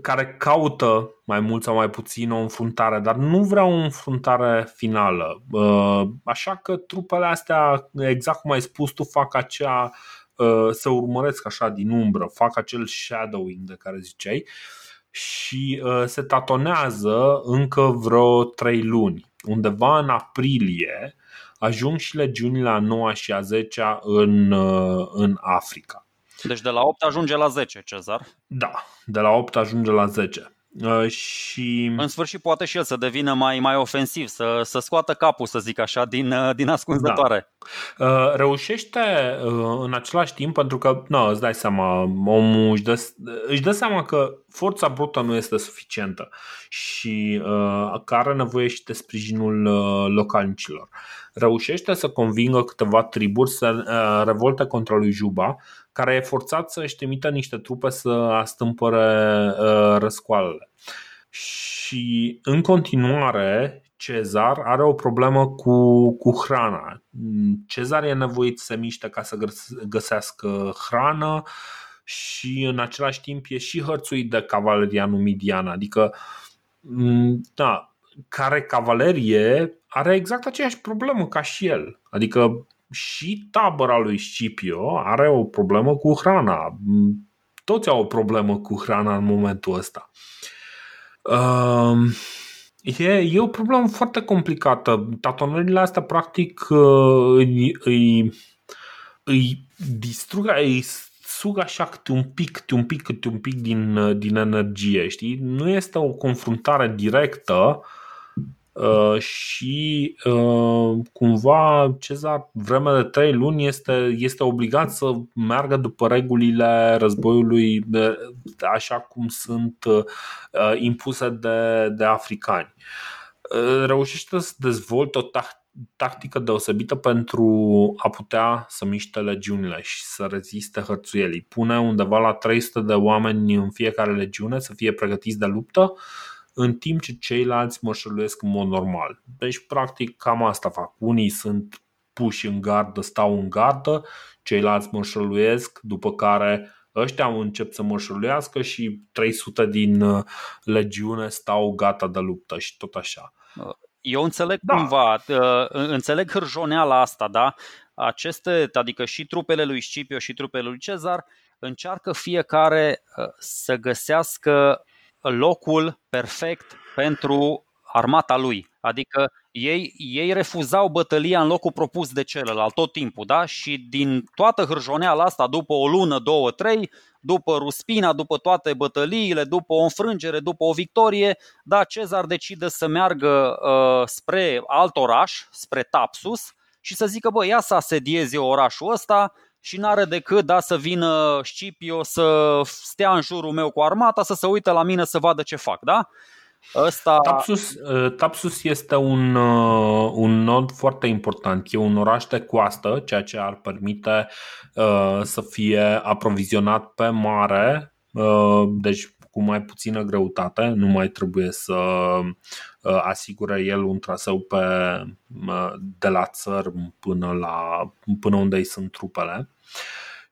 care caută mai mult sau mai puțin o înfruntare, dar nu vrea o înfruntare finală. Uh, așa că trupele astea, exact cum ai spus tu, fac acea uh, să urmăresc așa din umbră, fac acel shadowing de care ziceai. Uh, și uh, se tatonează încă vreo 3 luni. Undeva în aprilie ajung și legiunile a 9 și a 10 în, uh, în Africa. Deci de la 8 ajunge la 10, Cezar? Da, de la 8 ajunge la 10. Uh, și... În sfârșit poate și el să devină mai, mai ofensiv, să, să scoată capul, să zic așa, din, uh, din ascunzătoare. Da. Uh, reușește în același timp, pentru că, nu, îți dai seama, omul își dă, își dă seama că forța brută nu este suficientă și uh, că are nevoie și de sprijinul uh, localnicilor. Reușește să convingă câteva triburi să uh, revolte contra lui Juba, care e forțat să-și trimită niște trupe să astâmpăre uh, răscoalele. Și în continuare, Cezar are o problemă cu, cu hrana. Cezar e nevoit să se miște ca să găsească hrană și în același timp e și hărțuit de cavaleria numidiană. Adică, da, care cavalerie are exact aceeași problemă ca și el. Adică și tabăra lui Scipio are o problemă cu hrana. Toți au o problemă cu hrana în momentul ăsta. E, e o problemă foarte complicată. Tatonările astea, practic, îi, îi, îi distrug, îi sug așa câte un pic, câte un pic, câte un pic din, din energie, știi? Nu este o confruntare directă, Uh, și uh, cumva Cezar vreme de trei luni este, este obligat să meargă după regulile războiului de, așa cum sunt uh, impuse de, de africani. Reușește să dezvolte o tactică deosebită pentru a putea să miște legiunile și să reziste hărțuielii. Pune undeva la 300 de oameni în fiecare legiune să fie pregătiți de luptă în timp ce ceilalți mășăluiesc în mod normal. Deci, practic, cam asta fac. Unii sunt puși în gardă, stau în gardă, ceilalți mășăluiesc, după care ăștia încep să mășăluiască și 300 din uh, legiune stau gata de luptă și tot așa. Eu înțeleg da. cumva, uh, înțeleg hârjoneala asta, da? Aceste, adică și trupele lui Scipio și trupele lui Cezar încearcă fiecare uh, să găsească locul perfect pentru armata lui. Adică ei, ei refuzau bătălia în locul propus de celălalt tot timpul, da? Și din toată hârjoneala asta, după o lună, două, trei, după Ruspina, după toate bătăliile, după o înfrângere, după o victorie, da, Cezar decide să meargă uh, spre alt oraș, spre Tapsus, și să zică, bă, ia să asedieze orașul ăsta și n-are decât da, să vină Scipio să stea în jurul meu cu armata, să se uite la mine să vadă ce fac, da? Ăsta... Tapsus, uh, Tapsus este un, uh, un nod foarte important. E un oraș de coastă, ceea ce ar permite uh, să fie aprovizionat pe mare, uh, deci cu mai puțină greutate, nu mai trebuie să uh, asigure el un traseu pe, uh, de la țăr până, la, până unde îi sunt trupele.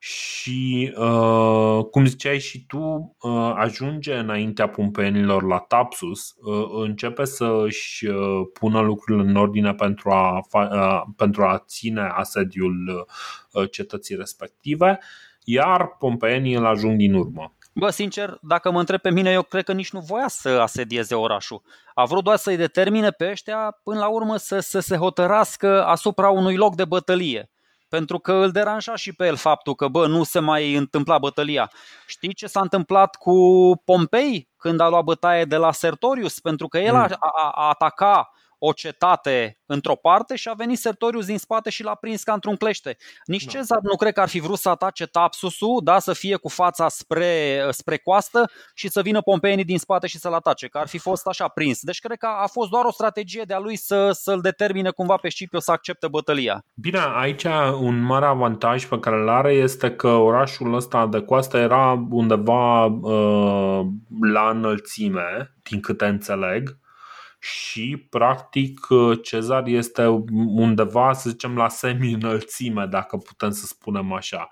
și, uh, cum ziceai și tu, uh, ajunge înaintea pompeenilor la Tapsus, uh, începe să își uh, pună lucrurile în ordine pentru a, fa- uh, pentru a ține asediul uh, cetății respective, iar pompeenii îl ajung din urmă. Bă, sincer, dacă mă întreb pe mine, eu cred că nici nu voia să asedieze orașul. A vrut doar să-i determine pe ăștia până la urmă să, să se hotărască asupra unui loc de bătălie pentru că îl deranja și pe el faptul că, bă, nu se mai întâmpla bătălia. Știi ce s-a întâmplat cu Pompei când a luat bătaie de la Sertorius? Pentru că el a, hmm. a, a ataca o cetate într-o parte și a venit Sertorius din spate și l-a prins ca într-un clește. Nici da. Cezar nu cred că ar fi vrut să atace Tapsusul, da, să fie cu fața spre, spre coastă și să vină pompeenii din spate și să-l atace, că ar fi fost așa prins. Deci cred că a fost doar o strategie de a lui să, să-l determine cumva pe Scipio să accepte bătălia. Bine, aici un mare avantaj pe care îl are este că orașul ăsta de coastă era undeva uh, la înălțime, din câte înțeleg și practic Cezar este undeva, să zicem, la semi-înălțime, dacă putem să spunem așa.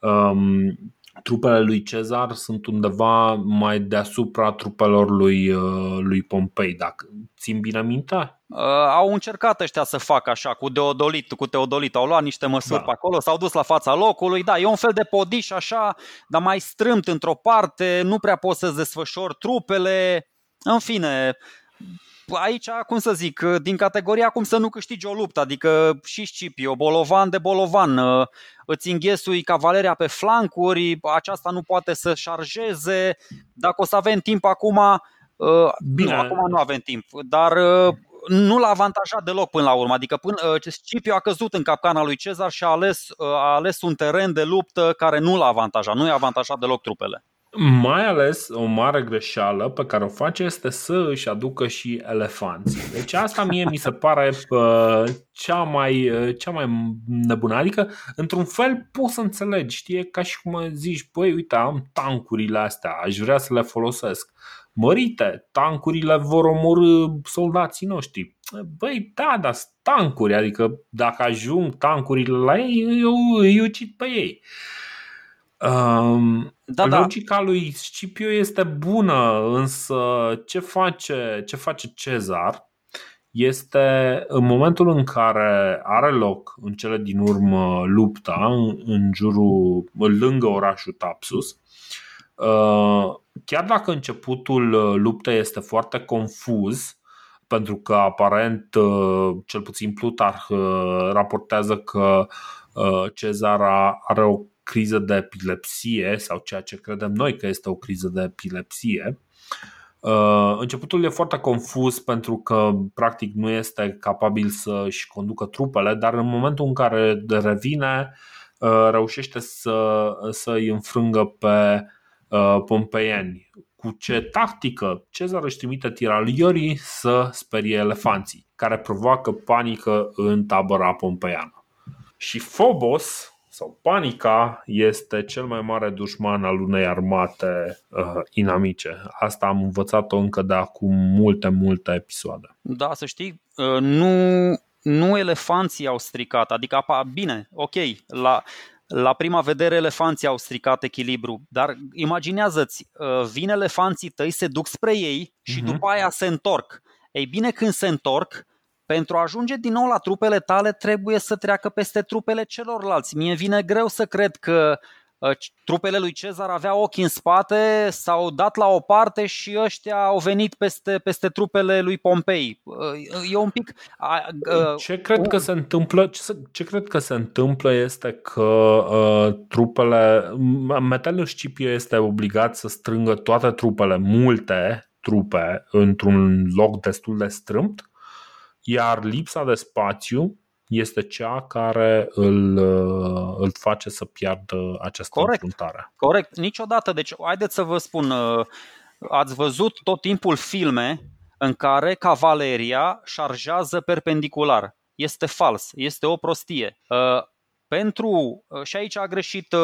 Um, trupele lui Cezar sunt undeva mai deasupra trupelor lui, uh, lui Pompei, dacă țin bine minte? Uh, au încercat ăștia să facă așa cu Deodolit, cu Teodolit, au luat niște măsuri da. pe acolo, s-au dus la fața locului, da, e un fel de podiș așa, dar mai strâmt într-o parte, nu prea poți să-ți desfășori trupele, în fine, aici, cum să zic, din categoria cum să nu câștigi o luptă, adică și Scipio, bolovan de bolovan, uh, îți înghesui cavaleria pe flancuri, aceasta nu poate să șarjeze, dacă o să avem timp acum, uh, Bine. nu, acum nu avem timp, dar uh, nu l-a avantajat deloc până la urmă. Adică până, Scipio a căzut în capcana lui Cezar și a ales, a ales un teren de luptă care nu l-a avantajat, nu i-a avantajat deloc trupele. Mai ales o mare greșeală pe care o face este să își aducă și elefanți. Deci asta mie mi se pare uh, cea mai, uh, cea mai nebună. Adică, într-un fel, poți să înțelegi, știi, ca și cum zici, băi, uite, am tancurile astea, aș vrea să le folosesc. Mărite, tancurile vor omorâ soldații noștri. Băi, da, dar tancuri, adică dacă ajung tancurile la ei, eu îi ucid pe ei. Um, da, logica da. lui Scipio este bună, însă ce face, ce face Cezar este în momentul în care are loc în cele din urmă lupta în, în jurul, lângă orașul Tapsus, uh, chiar dacă începutul luptei este foarte confuz, pentru că aparent, uh, cel puțin Plutarh uh, raportează că Cezar are o criză de epilepsie sau ceea ce credem noi că este o criză de epilepsie. Uh, începutul e foarte confuz pentru că practic nu este capabil să-și conducă trupele, dar în momentul în care revine, uh, reușește să, să îi înfrângă pe uh, pompeieni. Cu ce tactică? Cezar își trimite tiraliorii să sperie elefanții, care provoacă panică în tabăra pompeiană. Și Phobos, sau panica este cel mai mare dușman al unei armate uh, inamice. Asta am învățat-o încă de acum multe, multe episoade. Da, să știi, uh, nu, nu elefanții au stricat, adică, apa, bine, ok, la, la prima vedere elefanții au stricat echilibru, dar imaginează-ți, uh, vin elefanții tăi, se duc spre ei și uh-huh. după aia se întorc. Ei bine, când se întorc, pentru a ajunge din nou la trupele tale trebuie să treacă peste trupele celorlalți. Mie vine greu să cred că uh, trupele lui Cezar aveau ochi în spate, s-au dat la o parte și ăștia au venit peste, peste trupele lui Pompei. Uh, e un pic... Uh, ce cred că se întâmplă, ce, ce cred că se întâmplă este că uh, trupele... Metelius Scipio este obligat să strângă toate trupele, multe trupe, într-un loc destul de strâmt iar lipsa de spațiu este cea care îl, uh, îl face să piardă această Corect. înfruntare. Corect, niciodată. Deci, haideți să vă spun, uh, ați văzut tot timpul filme în care cavaleria șarjează perpendicular. Este fals, este o prostie. Uh, pentru, și aici a greșit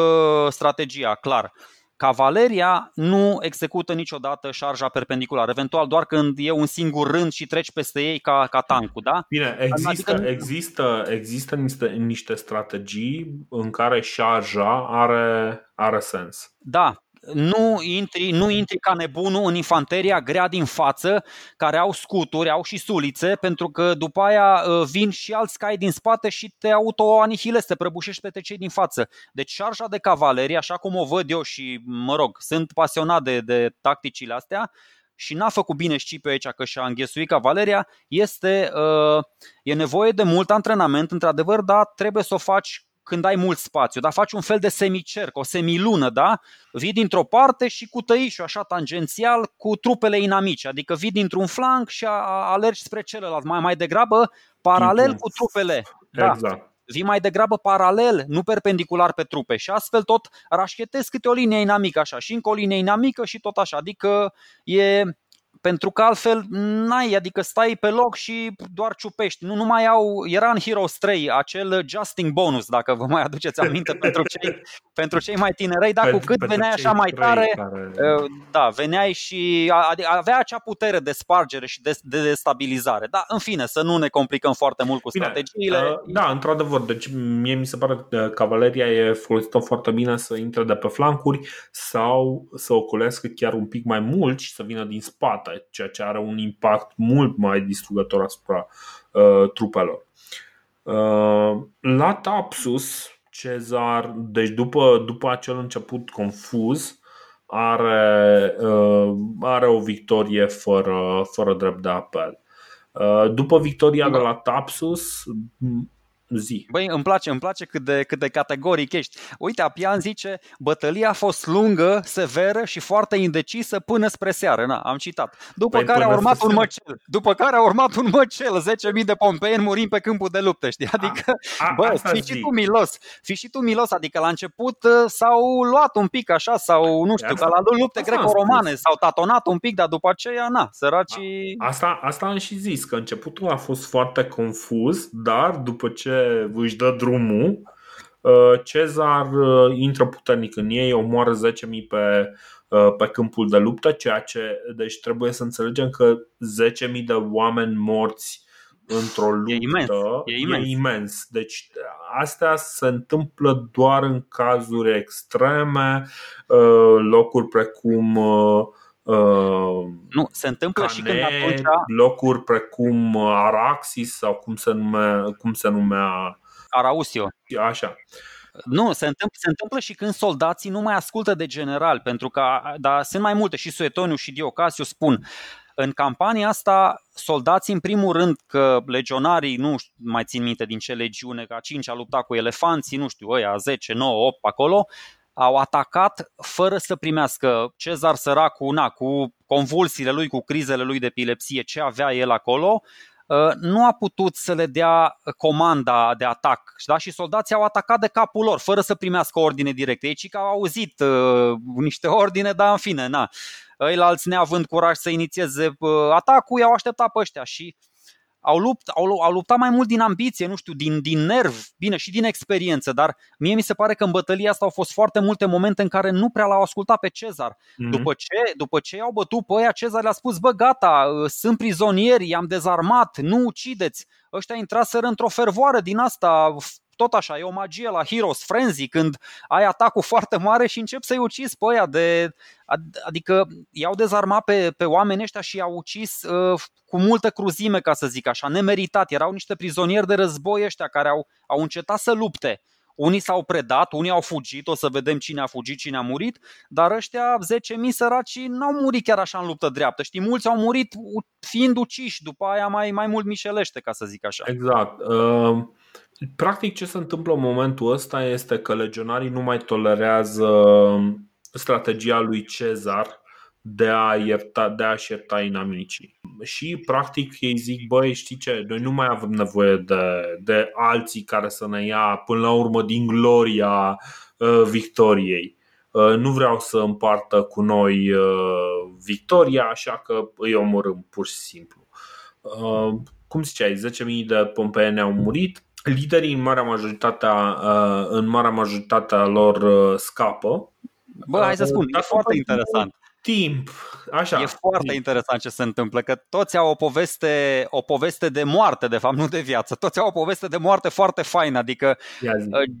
strategia, clar. Cavaleria nu execută niciodată șarja perpendiculară, eventual doar când e un singur rând și treci peste ei ca, ca tancul, da? Bine, există, adică... există, există niște, niște strategii în care șarja are, are sens. Da, nu intri, nu intri ca nebunul în infanteria grea din față, care au scuturi, au și sulițe, pentru că după aia uh, vin și alți cai din spate și te autoanihilezi, te prăbușești pe cei din față. Deci șarja de cavalerie, așa cum o văd eu și, mă rog, sunt pasionat de, de tacticile astea, și n-a făcut bine Scipiu aici că și-a înghesuit cavaleria, este, uh, e nevoie de mult antrenament, într-adevăr, dar trebuie să o faci când ai mult spațiu, dar faci un fel de semicerc, o semilună, da? Vii dintr-o parte și cu tăișul așa tangențial cu trupele inamice, adică vii dintr-un flanc și alergi spre celălalt, mai mai degrabă paralel cu trupele. Da. Exact. Vii mai degrabă paralel, nu perpendicular pe trupe și astfel tot rașchetezi câte o linie inamică așa și încă o linie inamică și tot așa, adică e pentru că altfel n-ai, adică stai pe loc și doar ciupești. Nu, nu mai au, era în Heroes 3 acel Justing bonus, dacă vă mai aduceți aminte, <laughs> pentru cei, pentru cei mai tinerei, dar cu cât veneai așa mai tare, care... Uh, da, veneai și avea acea putere de spargere și de, de destabilizare. Da, în fine, să nu ne complicăm foarte mult cu bine, strategiile. Uh, da, într-adevăr, deci mie mi se pare că cavaleria e folosită foarte bine să intre de pe flancuri sau să ocolească chiar un pic mai mult și să vină din spate ceea ce are un impact mult mai distrugător asupra uh, trupelor. Uh, la Tapsus, Cezar, deci după, după acel început confuz, are, uh, are o victorie fără, fără drept de apel. Uh, după victoria de la Tapsus, zi. Băi, îmi place, îmi place cât de, cât de categoric ești. Uite, Apian zice, bătălia a fost lungă, severă și foarte indecisă până spre seară. Na, am citat. După păi care a urmat un măcel. După care a urmat un măcel, 10.000 de pompeieni murim pe câmpul de luptă, știi? Adică, a, a, bă, fi și tu milos. Fi și tu milos, adică la început uh, s-au luat un pic așa sau nu știu, asta, ca la lupte greco-romane, s-au tatonat un pic, dar după aceea, na, săracii... Asta, asta am și zis, că începutul a fost foarte confuz, dar după ce își dă drumul, uh, Cezar uh, intră puternic în ei, omoară 10.000 pe, uh, pe câmpul de luptă, ceea ce deci trebuie să înțelegem că 10.000 de oameni morți într-o luptă e imens. E imens. E imens. Deci astea se întâmplă doar în cazuri extreme, locuri precum Uh, nu, se întâmplă Cane, și când atunci locuri precum Araxis sau cum se numea, cum se numea Arausio. Așa. Nu, se întâmplă, se întâmplă și când soldații nu mai ascultă de general, pentru că da, sunt mai multe și Suetoniu și Diocasiu spun în campania asta, soldații, în primul rând, că legionarii, nu mai țin minte din ce legiune, că a 5 a luptat cu elefanții, nu știu, ăia 10, 9, 8 acolo, au atacat fără să primească Cezar săracul, na, cu convulsiile lui, cu crizele lui de epilepsie, ce avea el acolo, uh, nu a putut să le dea comanda de atac da? și soldații au atacat de capul lor, fără să primească ordine directe. Ei ci că au auzit uh, niște ordine, dar în fine, na. alți neavând curaj să inițieze uh, atacul, i-au așteptat pe ăștia și uh, au, lupt, au, au luptat mai mult din ambiție, nu știu, din, din nerv, bine, și din experiență, dar mie mi se pare că în bătălia asta au fost foarte multe momente în care nu prea l-au ascultat pe Cezar. Mm-hmm. După, ce, după ce i-au bătut pe ăia, Cezar le-a spus, bă, gata, sunt prizonieri, i-am dezarmat, nu ucideți. Ăștia intraseră într-o fervoare din asta tot așa, e o magie la Heroes Frenzy când ai atacul foarte mare și încep să-i ucizi pe aia de... Adică i-au dezarmat pe, pe oamenii ăștia și i-au ucis uh, cu multă cruzime, ca să zic așa, nemeritat. Erau niște prizonieri de război ăștia care au, au încetat să lupte. Unii s-au predat, unii au fugit, o să vedem cine a fugit, cine a murit, dar ăștia 10.000 săraci n-au murit chiar așa în luptă dreaptă. Știi, mulți au murit fiind uciși, după aia mai, mai mult mișelește, ca să zic așa. Exact. Uh... Practic ce se întâmplă în momentul ăsta este că legionarii nu mai tolerează strategia lui Cezar de a ierta, de a-și ierta inamicii. Și practic ei zic, băi, știi ce, noi nu mai avem nevoie de, de alții care să ne ia până la urmă din gloria uh, victoriei. Uh, nu vreau să împartă cu noi uh, victoria, așa că îi omorâm pur și simplu. Uh, cum ziceai, 10.000 de pompeeni au murit, liderii în marea majoritatea, uh, în marea majoritatea lor uh, scapă Bă, hai să spun, e foarte interesant timp. Așa. E foarte interesant ce se întâmplă, că toți au o poveste, o poveste de moarte, de fapt, nu de viață. Toți au o poveste de moarte foarte faină, adică uh,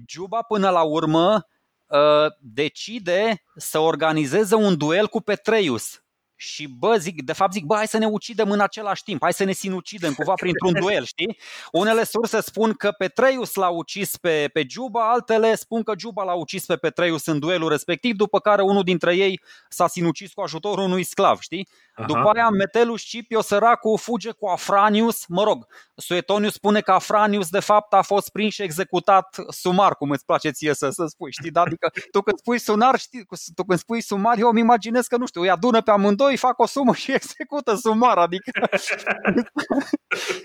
Juba până la urmă uh, decide să organizeze un duel cu Petreius și bă, zic, de fapt zic, bă, hai să ne ucidem în același timp, hai să ne sinucidem cumva <laughs> printr-un duel, știi? Unele surse spun că Petreius l-a ucis pe, pe Juba, altele spun că Juba l-a ucis pe Petreius în duelul respectiv, după care unul dintre ei s-a sinucis cu ajutorul unui sclav, știi? Aha. După aia Metelus Scipio săracul fuge cu Afranius, mă rog, Suetonius spune că Afranius de fapt a fost prins și executat sumar, cum îți place ție să, să spui, știi? Da? Adică tu când spui sunar, știi, tu când spui sumar, eu îmi imaginez că, nu știu, îi adună pe amândoi, fac o sumă și <laughs> execută sumar, adică <laughs>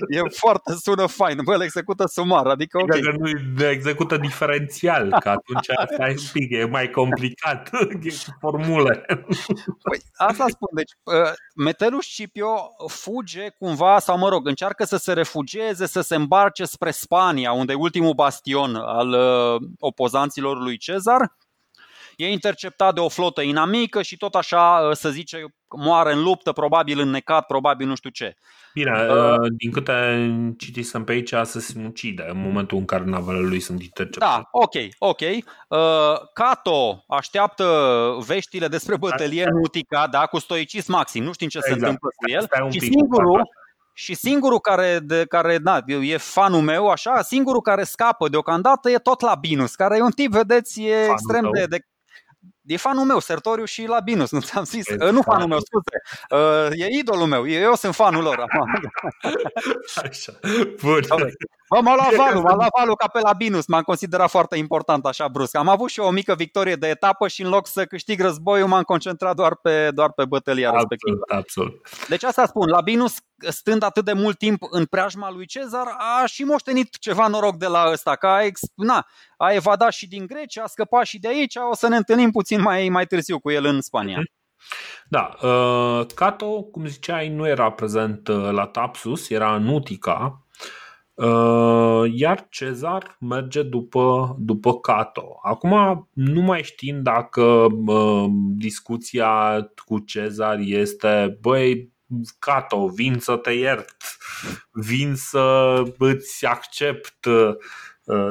e foarte, sună fain, bă, îl execută sumar, adică ok. Dacă nu execută diferențial, că atunci asta e un pic, e mai complicat, <laughs> e formule. Păi, asta spun, deci Metelus Scipio fuge cumva, sau mă rog, încearcă să se refugieze, să se îmbarce spre Spania, unde e ultimul bastion al uh, opozanților lui Cezar. E interceptat de o flotă inamică și tot așa, uh, să zice, moare în luptă, probabil înnecat, probabil nu știu ce. Bine, uh, uh din câte citisem pe aici, să se ucide în momentul în care navele lui sunt interceptate. Da, ok, ok. Uh, Cato așteaptă veștile despre bătălie în Utica, da, cu stoicism maxim, nu știm ce exact. se întâmplă cu el. Și singurul, și singurul care, de, care da, e fanul meu, așa, singurul care scapă deocamdată e tot Labinus, care e un tip, vedeți, e fanul extrem de, de E fanul meu, Sertoriu și Labinus, <laughs> nu ți-am zis? E nu fanul meu, scuze. Uh, e idolul meu, eu sunt fanul lor. <laughs> Așa, bun. Bă, m-a luat valul, m-a luat valul ca pe Labinus, m-am considerat foarte important așa brusc. Am avut și eu o mică victorie de etapă și în loc să câștig războiul m-am concentrat doar pe, doar pe bătălia absolut, respectivă. Absolut. Deci asta spun, Labinus stând atât de mult timp în preajma lui Cezar, a și moștenit ceva noroc de la ăsta, că a, ex, na, a evadat și din Grecia, a scăpat și de aici, o să ne întâlnim puțin mai, mai târziu cu el în Spania. Mhm. Da, uh, Cato, cum ziceai, nu era prezent uh, la Tapsus, era în Utica, uh, iar Cezar merge după, după Cato. Acum nu mai știm dacă uh, discuția cu Cezar este, băi, Cato, vin să te iert, vin să îți accept, uh,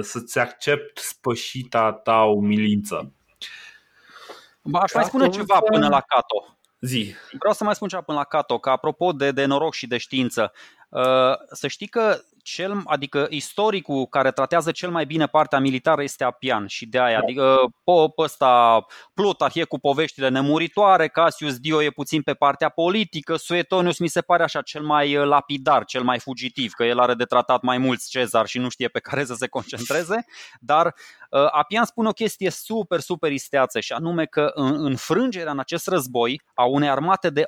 să-ți accept spășita ta umilință. Aș mai spune ceva până la Cato. Zi. Vreau să mai spun ceva până la Cato, că apropo de, de noroc și de știință, uh, să știi că cel, adică istoricul care tratează cel mai bine partea militară este Apian și de aia, da. adică pe ăsta Plutarh e cu poveștile nemuritoare, Cassius Dio e puțin pe partea politică, Suetonius mi se pare așa cel mai uh, lapidar, cel mai fugitiv, că el are de tratat mai mulți Cezar și nu știe pe care să se concentreze, dar uh, Apian spune o chestie super, super isteață și anume că în, înfrângerea în acest război a unei armate de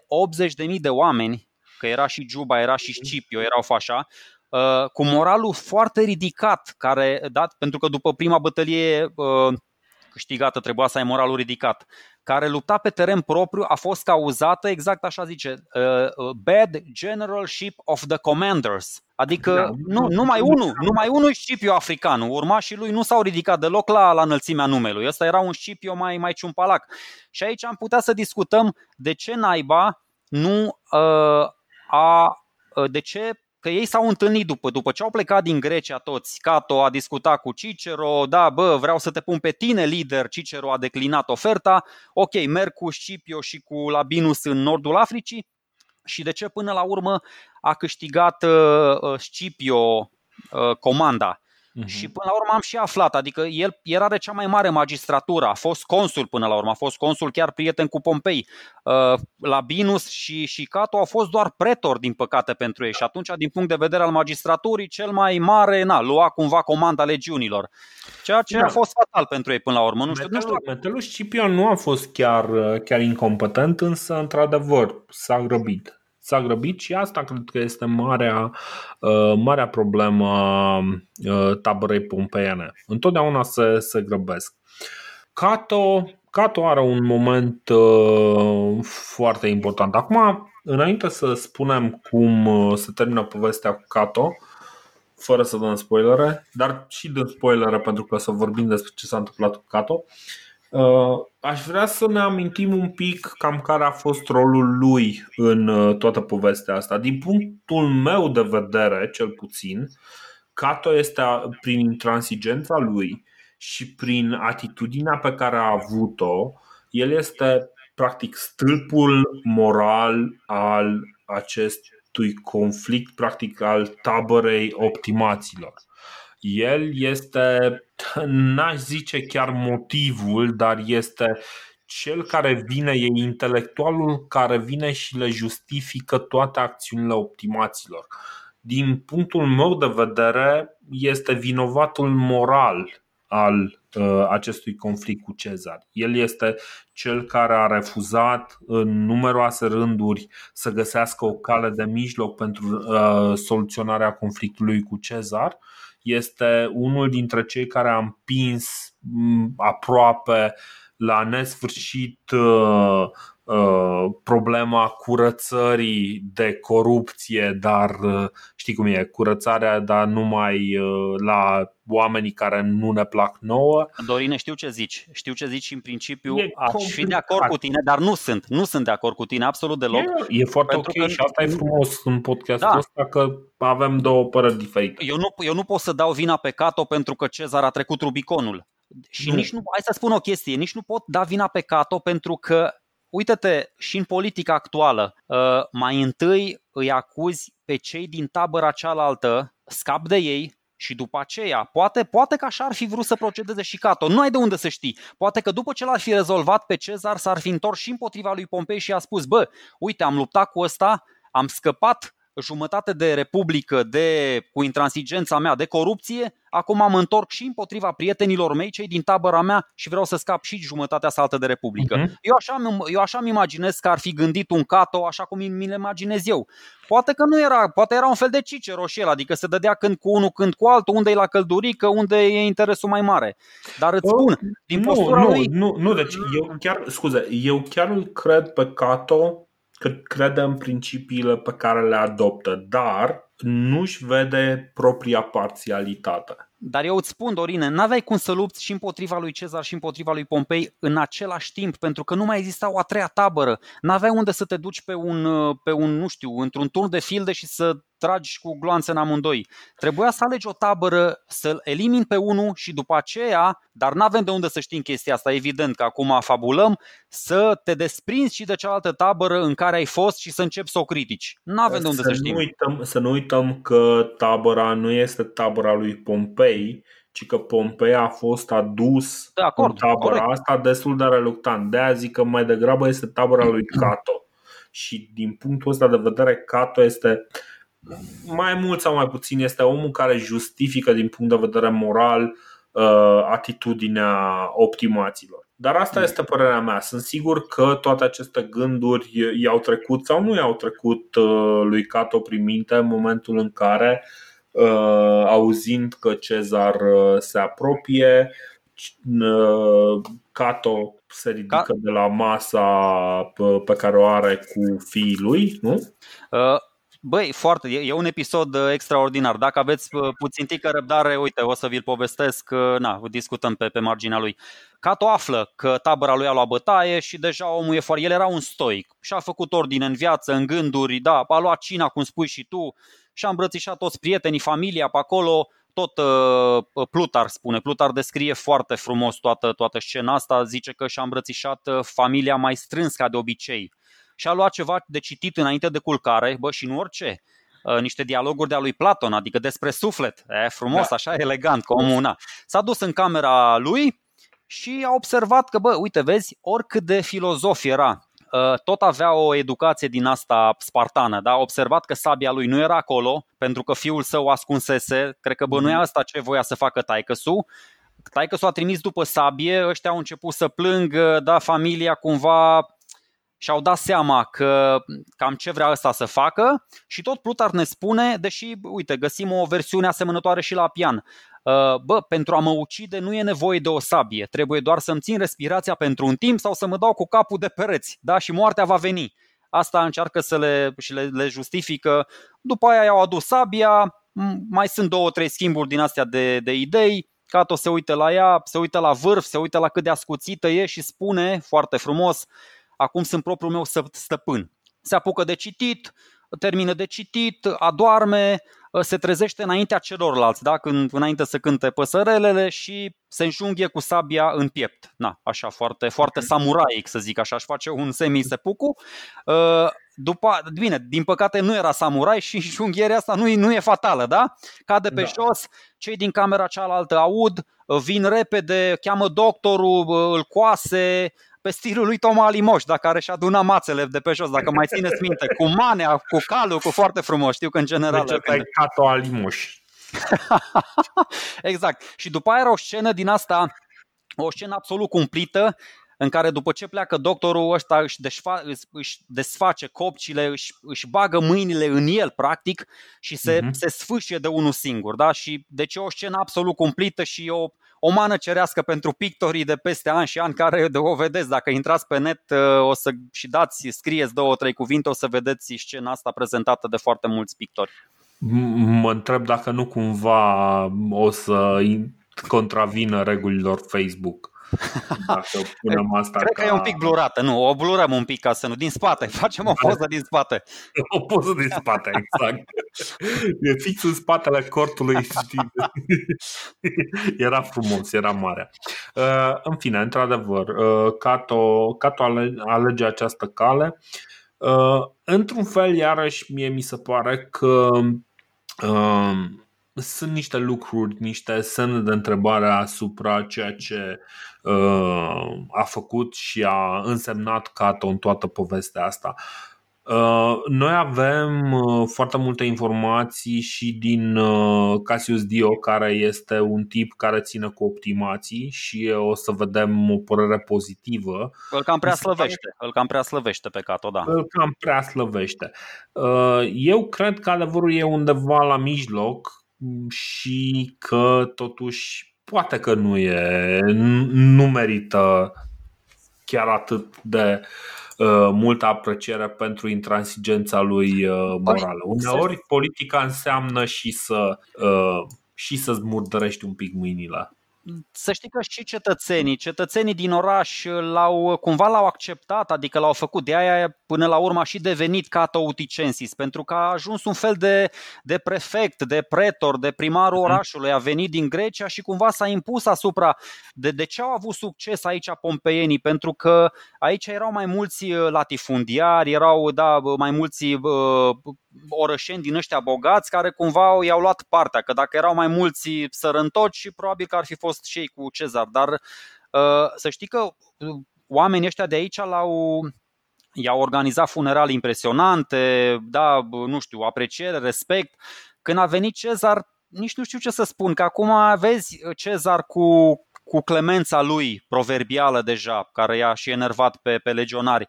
80.000 de oameni că era și Juba, era și mhm. Scipio, erau așa, Uh, cu moralul foarte ridicat, care, dat, pentru că după prima bătălie uh, câștigată trebuia să ai moralul ridicat, care lupta pe teren propriu a fost cauzată, exact așa zice, uh, bad generalship of the commanders. Adică da, nu, numai unul, numai unul Scipio african, urmașii lui nu s-au ridicat deloc la, la înălțimea numelui. Ăsta era un Scipio mai, mai ciumpalac. Și aici am putea să discutăm de ce naiba nu uh, a de ce că ei s-au întâlnit după, după ce au plecat din Grecia toți. Cato a discutat cu Cicero, da, bă, vreau să te pun pe tine lider, Cicero a declinat oferta, ok, merg cu Scipio și cu Labinus în nordul Africii și de ce până la urmă a câștigat uh, uh Scipio uh, comanda? Uh-huh. Și până la urmă am și aflat, adică el era de cea mai mare magistratură, a fost consul până la urmă, a fost consul chiar prieten cu Pompei. Uh, Labinus și, și Cato au fost doar pretor, din păcate, pentru ei și atunci, din punct de vedere al magistraturii, cel mai mare, na, lua cumva comanda legiunilor. Ceea ce da. a fost fatal pentru ei până la urmă. Nu știu, Metelul, nu știu. Metelul Scipion nu a fost chiar, chiar incompetent, însă, într-adevăr, s-a grăbit s-a grăbit și asta cred că este marea, uh, marea problemă uh, taberei pompeiene. Întotdeauna se, se grăbesc. Cato, Cato are un moment uh, foarte important. Acum, înainte să spunem cum uh, se termină povestea cu Cato, fără să dăm spoilere, dar și dăm spoilere pentru că să vorbim despre ce s-a întâmplat cu Cato, Aș vrea să ne amintim un pic cam care a fost rolul lui în toată povestea asta. Din punctul meu de vedere, cel puțin, Cato este prin intransigența lui și prin atitudinea pe care a avut-o, el este practic stâlpul moral al acestui conflict, practic al tabărei optimaților. El este, n-aș zice chiar motivul, dar este cel care vine, e intelectualul care vine și le justifică toate acțiunile optimaților. Din punctul meu de vedere, este vinovatul moral al uh, acestui conflict cu Cezar. El este cel care a refuzat în numeroase rânduri să găsească o cale de mijloc pentru uh, soluționarea conflictului cu Cezar. Este unul dintre cei care a împins mm, aproape la nesfârșit uh, Uh, problema curățării de corupție, dar uh, știi cum e, curățarea, dar numai uh, la oamenii care nu ne plac nouă. Dorine, știu ce zici. Știu ce zici și în principiu e aș fi de acord cu tine, dar nu sunt. Nu sunt de acord cu tine, absolut deloc. E, e foarte ok că... și asta e frumos în podcastul da. ăsta că avem două păreri diferite. Eu nu, eu nu pot să dau vina pe Cato pentru că Cezar a trecut Rubiconul. Și nu. nici nu, hai să spun o chestie, nici nu pot da vina pe Cato pentru că Uită-te și în politica actuală, uh, mai întâi îi acuzi pe cei din tabăra cealaltă, scap de ei, și după aceea, poate, poate că așa ar fi vrut să procedeze și Cato. Nu ai de unde să știi. Poate că după ce l-ar fi rezolvat pe Cezar, s-ar fi întors și împotriva lui Pompei și a spus, bă, uite, am luptat cu ăsta, am scăpat jumătate de republică de, cu intransigența mea de corupție, acum mă întorc și împotriva prietenilor mei, cei din tabăra mea și vreau să scap și jumătatea saltă de republică. Uh-huh. Eu, așa, eu așa mi imaginez că ar fi gândit un Cato așa cum mi-l imaginez eu. Poate că nu era, poate era un fel de Cicero și el, adică se dădea când cu unul, când cu altul, unde e la căldurică, unde e interesul mai mare. Dar îți spun, din nu, postura nu, lui... Nu, nu, deci eu chiar, scuze, eu chiar îl cred pe Cato că crede în principiile pe care le adoptă, dar nu-și vede propria parțialitate. Dar eu îți spun, Dorine, n-aveai cum să lupți și împotriva lui Cezar și împotriva lui Pompei în același timp, pentru că nu mai exista o a treia tabără. N-aveai unde să te duci pe un, pe un nu știu, într-un turn de filde și să tragi cu gloanțe în amândoi. Trebuia să alegi o tabără, să-l elimini pe unul și după aceea, dar n-avem de unde să știm chestia asta, evident că acum fabulăm, să te desprinzi și de cealaltă tabără în care ai fost și să începi să o critici. N-avem de unde să, să știm. Nu uităm, să nu uităm că tabăra nu este tabăra lui Pompei, ci că Pompei a fost adus de acord, în tabăra corect. asta destul de reluctant. De aia zic că mai degrabă este tabăra <clears throat> lui Cato. Și din punctul ăsta de vedere, Cato este mai mult sau mai puțin este omul care justifică din punct de vedere moral uh, atitudinea optimaților. Dar asta mm. este părerea mea. Sunt sigur că toate aceste gânduri i-au trecut sau nu i-au trecut uh, lui Cato prin minte în momentul în care, uh, auzind că Cezar se apropie, Cato se ridică Ca... de la masa pe care o are cu fiii lui, nu? Uh, Băi, foarte, e un episod uh, extraordinar. Dacă aveți uh, puțin tică răbdare, uite, o să vi-l povestesc, uh, na, discutăm pe, pe marginea lui. Cato află că tabăra lui a luat bătaie și deja omul e foarte... El era un stoic și a făcut ordine în viață, în gânduri, da, a luat cina, cum spui și tu, și a îmbrățișat toți prietenii, familia pe acolo, tot uh, Plutar spune, Plutar descrie foarte frumos toată, toată scena asta, zice că și-a îmbrățișat familia mai strâns ca de obicei și a luat ceva de citit înainte de culcare, bă, și nu orice, uh, niște dialoguri de-a lui Platon, adică despre suflet. E frumos, da. așa elegant, comuna. S-a dus în camera lui și a observat că, bă, uite, vezi, oricât de filozof era, uh, tot avea o educație din asta spartană, da? A observat că sabia lui nu era acolo, pentru că fiul său ascunsese, cred că bănuia mhm. asta ce voia să facă taicăsu, Taică s-a trimis după sabie, ăștia au început să plângă, da, familia cumva și-au dat seama că cam ce vrea ăsta să facă și tot Plutar ne spune, deși, uite, găsim o versiune asemănătoare și la pian, uh, bă, pentru a mă ucide nu e nevoie de o sabie, trebuie doar să-mi țin respirația pentru un timp sau să mă dau cu capul de pereți, da, și moartea va veni. Asta încearcă să le, și le, le justifică. După aia i-au adus sabia, mai sunt două, trei schimburi din astea de, de idei, Cato se uită la ea, se uită la vârf, se uită la cât de ascuțită e și spune foarte frumos, acum sunt propriul meu stăpân. Se apucă de citit, termină de citit, adoarme, se trezește înaintea celorlalți, da? Când, înainte să cânte păsărelele și se înjunghe cu sabia în piept. Na, așa, foarte, foarte samuraic, să zic așa, aș face un semi-sepuku. Uh, după, bine, din păcate nu era samurai și <laughs> înjunghierea asta nu, nu e fatală, da? Cade pe da. jos, cei din camera cealaltă aud, vin repede, cheamă doctorul, îl coase, pe stilul lui Toma Alimoș, dacă are și aduna mațele de pe jos, dacă mai țineți minte, cu manea, cu calul, cu foarte frumos. Știu că în general... Deci când... Cato Alimoș. <laughs> exact. Și după aia era o scenă din asta, o scenă absolut cumplită, în care după ce pleacă doctorul ăsta își, desfa, își desface copcile, își, își bagă mâinile în el practic și se, uh-huh. se sfâșie de unul singur. Da? Și deci e o scenă absolut cumplită și o, o mană cerească pentru pictorii de peste ani și ani care de o vedeți. Dacă intrați pe net uh, o să și dați, scrieți două, trei cuvinte, o să vedeți scena asta prezentată de foarte mulți pictori. Mă întreb dacă nu cumva o să contravină regulilor Facebook dacă punem asta Cred ca... că e un pic blurată, nu, o blurăm un pic ca să nu, din spate, <laughs> facem o poză din spate. <laughs> O poză din spate, exact. <laughs> E fix în spatele cortului, știi? Era frumos, era mare. Uh, în fine, într-adevăr, uh, Cato, Cato alege această cale. Uh, într-un fel, iarăși, mie mi se pare că sunt niște lucruri, niște semne de întrebare asupra ceea ce uh, a făcut și a însemnat Cato în toată povestea asta. Uh, noi avem uh, foarte multe informații și din uh, Cassius Dio, care este un tip care ține cu optimații și o să vedem o părere pozitivă. Îl cam prea slăvește, îl cam prea slăvește pe Cato, da. Îl cam prea slăvește. Eu cred că adevărul e undeva la mijloc și că totuși poate că nu e, nu merită chiar atât de uh, multă apreciere pentru intransigența lui uh, morală. Uneori politica înseamnă și să uh, și să-ți murdărești un pic mâinile să știi că și cetățenii, cetățenii din oraș l-au, cumva l-au acceptat, adică l-au făcut. De aia până la urmă a și devenit Cato Uticensis, pentru că a ajuns un fel de, de prefect, de pretor, de primarul mhm. orașului, a venit din Grecia și cumva s-a impus asupra de, de ce au avut succes aici pompeienii, pentru că aici erau mai mulți uh, latifundiari, erau da, mai mulți uh, orășeni din ăștia bogați care cumva i-au luat partea, că dacă erau mai mulți sărăntoci, probabil că ar fi fost și ei cu Cezar, dar uh, să știi că uh, oamenii ăștia de aici l-au, i-au organizat funerali impresionante, da, nu știu, apreciere, respect. Când a venit Cezar, nici nu știu ce să spun, că acum vezi Cezar cu, cu clemența lui proverbială deja, care i-a și enervat pe, pe legionari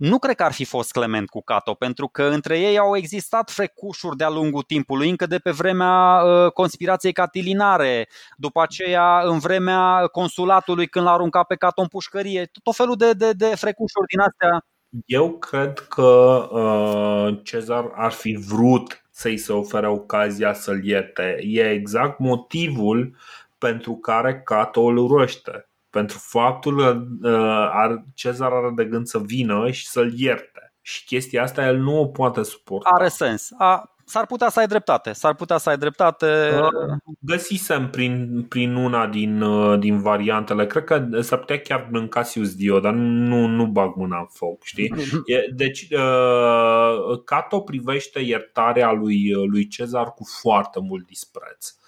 nu cred că ar fi fost clement cu Cato, pentru că între ei au existat frecușuri de-a lungul timpului, încă de pe vremea uh, conspirației catilinare, după aceea în vremea consulatului când l-a aruncat pe Cato în pușcărie, tot felul de, de, de frecușuri din astea. Eu cred că uh, Cezar ar fi vrut să-i se ofere ocazia să-l ierte. E exact motivul pentru care Cato îl urăște pentru faptul că uh, Cezar are de gând să vină și să-l ierte. Și chestia asta el nu o poate suporta. Are sens. A, s-ar putea să ai dreptate. S-ar putea să ai dreptate. Uh, găsisem prin, prin una din, uh, din variantele, cred că s-ar putea chiar în Cassius Dio, dar nu, nu bag mâna în foc, știi? <laughs> Deci, Cato privește iertarea lui, lui Cezar cu foarte mult dispreț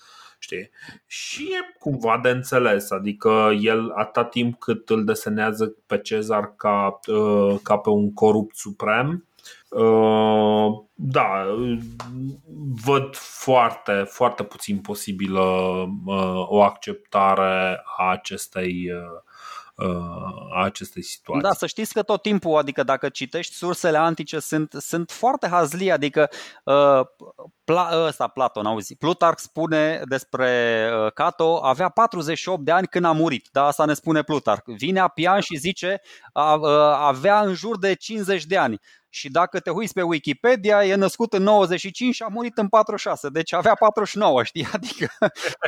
știi? Și e cumva de înțeles, adică el atâta timp cât îl desenează pe Cezar ca, uh, ca pe un corupt suprem, uh, da, văd foarte, foarte puțin posibilă uh, o acceptare a acestei a acestei situații. Da, să știți că tot timpul, adică dacă citești sursele antice, sunt, sunt foarte hazli, adică uh, Pla, ăsta, Platon, auzi, Plutarh spune despre uh, Cato, avea 48 de ani când a murit, da, asta ne spune Plutarh. Vine Apian și zice, a, a, avea în jur de 50 de ani. Și dacă te uiți pe Wikipedia, e născut în 95 și a murit în 46, deci avea 49, <laughs> știi? Adică,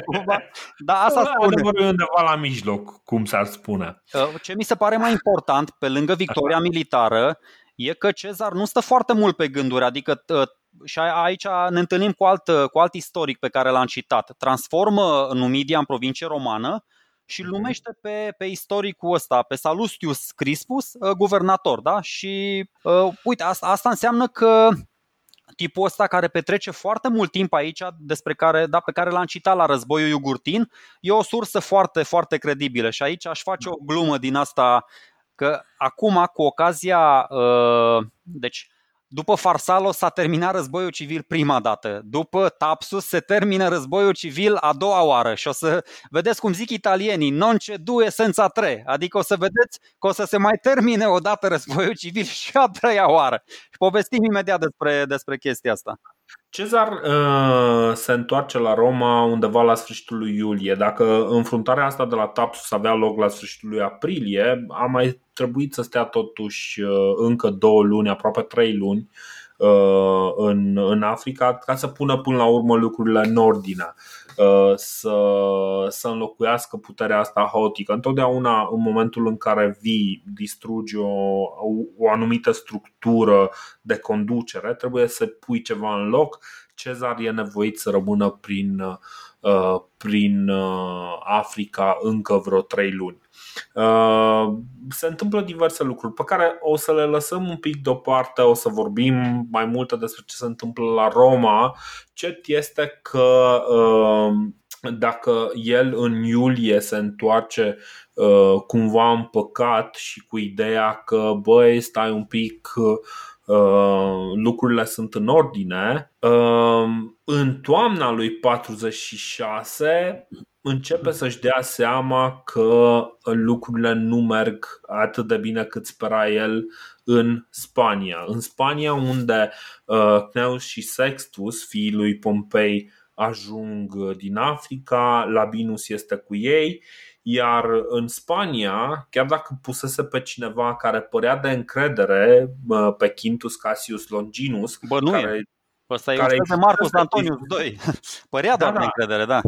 cumva, da, asta da, spune. undeva la mijloc, cum s-ar spune. Uh, ce mi se pare mai important, pe lângă victoria militară, e că Cezar nu stă foarte mult pe gânduri, adică uh, și aici ne întâlnim cu alt, cu alt istoric pe care l-am citat. Transformă Numidia în provincie romană și îl numește pe, pe istoricul ăsta, pe Salustius Crispus, uh, guvernator. Da? Și uh, uite, asta, asta înseamnă că tipul ăsta care petrece foarte mult timp aici, despre care, da, pe care l-am citat la războiul iugurtin, e o sursă foarte, foarte credibilă. Și aici aș face o glumă din asta că acum, cu ocazia, uh, deci după Farsalo s-a terminat războiul civil prima dată. După Tapsus se termină războiul civil a doua oară și o să vedeți cum zic italienii, non ce due senza tre, adică o să vedeți că o să se mai termine odată războiul civil <laughs> și a treia oară. Și povestim imediat despre, despre chestia asta. Cezar uh, se întoarce la Roma undeva la sfârșitul lui iulie. Dacă înfruntarea asta de la Tapsus avea loc la sfârșitul lui aprilie, a mai trebuit să stea totuși uh, încă două luni, aproape trei luni uh, în, în Africa ca să pună până la urmă lucrurile în ordine. Uh, să, să înlocuiască puterea asta haotică. Întotdeauna, în momentul în care vii, distrugi o, o anumită structură de conducere, trebuie să pui ceva în loc. Cezar e nevoit să rămână prin, uh, prin uh, Africa încă vreo trei luni. Se întâmplă diverse lucruri pe care o să le lăsăm un pic deoparte, o să vorbim mai multe despre ce se întâmplă la Roma. Cert este că um, dacă el în iulie se întoarce uh, cumva împăcat și cu ideea că băi, stai un pic, uh, lucrurile sunt în ordine, um, în toamna lui 46 începe să-și dea seama că lucrurile nu merg atât de bine cât spera el în Spania. În Spania, unde uh, Cneus și Sextus, fiii lui Pompei, ajung din Africa, Labinus este cu ei, iar în Spania, chiar dacă pusese pe cineva care părea de încredere, uh, pe Quintus Cassius Longinus, Bă, nu care, e. Ăsta e care de Marcus Antonius 2. <laughs> Părea doar da, de da. încredere, da.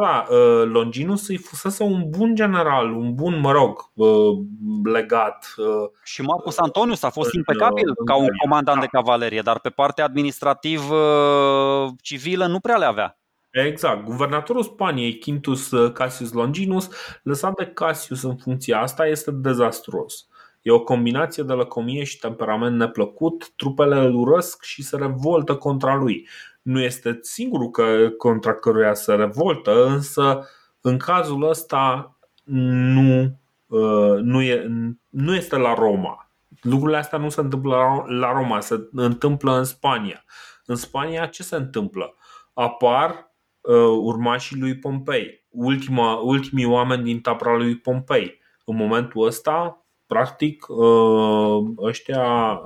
Da, uh, Longinus îi fusese un bun general, un bun, mă rog, uh, legat. Uh, și Marcus Antonius a fost impecabil ca un comandant de cavalerie, dar pe partea administrativ-civilă nu prea le avea. Exact. Guvernatorul Spaniei, Quintus Cassius Longinus, lăsat de Cassius în funcția asta, este dezastruos. E o combinație de lăcomie și temperament neplăcut, trupele îl urăsc și se revoltă contra lui nu este singurul că, contra căruia se revoltă, însă în cazul ăsta nu, uh, nu, e, nu este la Roma. Lucrurile astea nu se întâmplă la Roma, se întâmplă în Spania. În Spania ce se întâmplă? Apar uh, urmașii lui Pompei, ultima, ultimii oameni din tabra lui Pompei. În momentul ăsta, practic, uh, ăștia,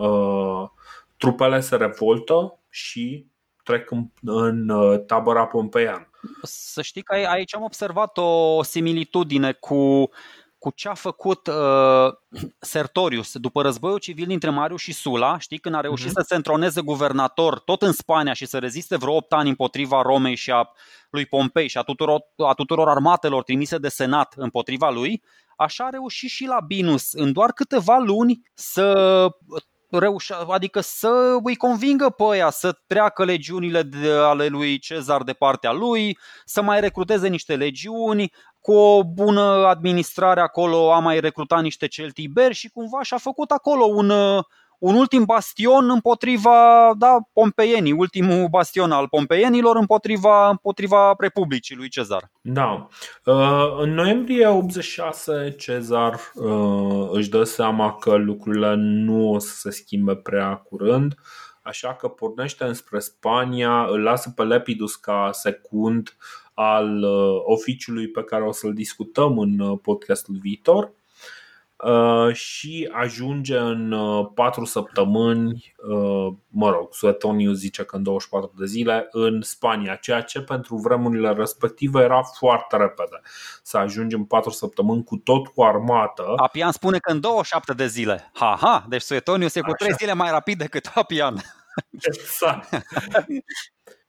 trupele se revoltă și trec în, în uh, tabăra pompeian. Să știi că aici am observat o similitudine cu cu ce a făcut uh, Sertorius după războiul civil dintre Marius și Sula, știi, când a reușit uh-huh. să se întroneze guvernator tot în Spania și să reziste vreo 8 ani împotriva Romei și a lui Pompei și a tuturor, a tuturor armatelor trimise de senat împotriva lui, așa a reușit și la Binus în doar câteva luni să reușea, adică să îi convingă pe aia să treacă legiunile de, ale lui Cezar de partea lui, să mai recruteze niște legiuni, cu o bună administrare acolo a mai recrutat niște celtiberi și cumva și-a făcut acolo un, un ultim bastion împotriva da, pompeienii, ultimul bastion al pompeienilor împotriva, împotriva Republicii lui Cezar. Da. Uh, în noiembrie 86 Cezar uh, își dă seama că lucrurile nu o să se schimbe prea curând, așa că pornește înspre Spania, îl lasă pe Lepidus ca secund al uh, oficiului pe care o să-l discutăm în podcastul viitor Uh, și ajunge în uh, 4 săptămâni, uh, mă rog, Suetoniu zice că în 24 de zile, în Spania, ceea ce pentru vremurile respective era foarte repede. Să ajungi în 4 săptămâni cu tot cu armată. Apian spune că în 27 de zile. Ha, ha, deci Suetoniu se cu 3 zile mai rapid decât Apian. Exact. <laughs>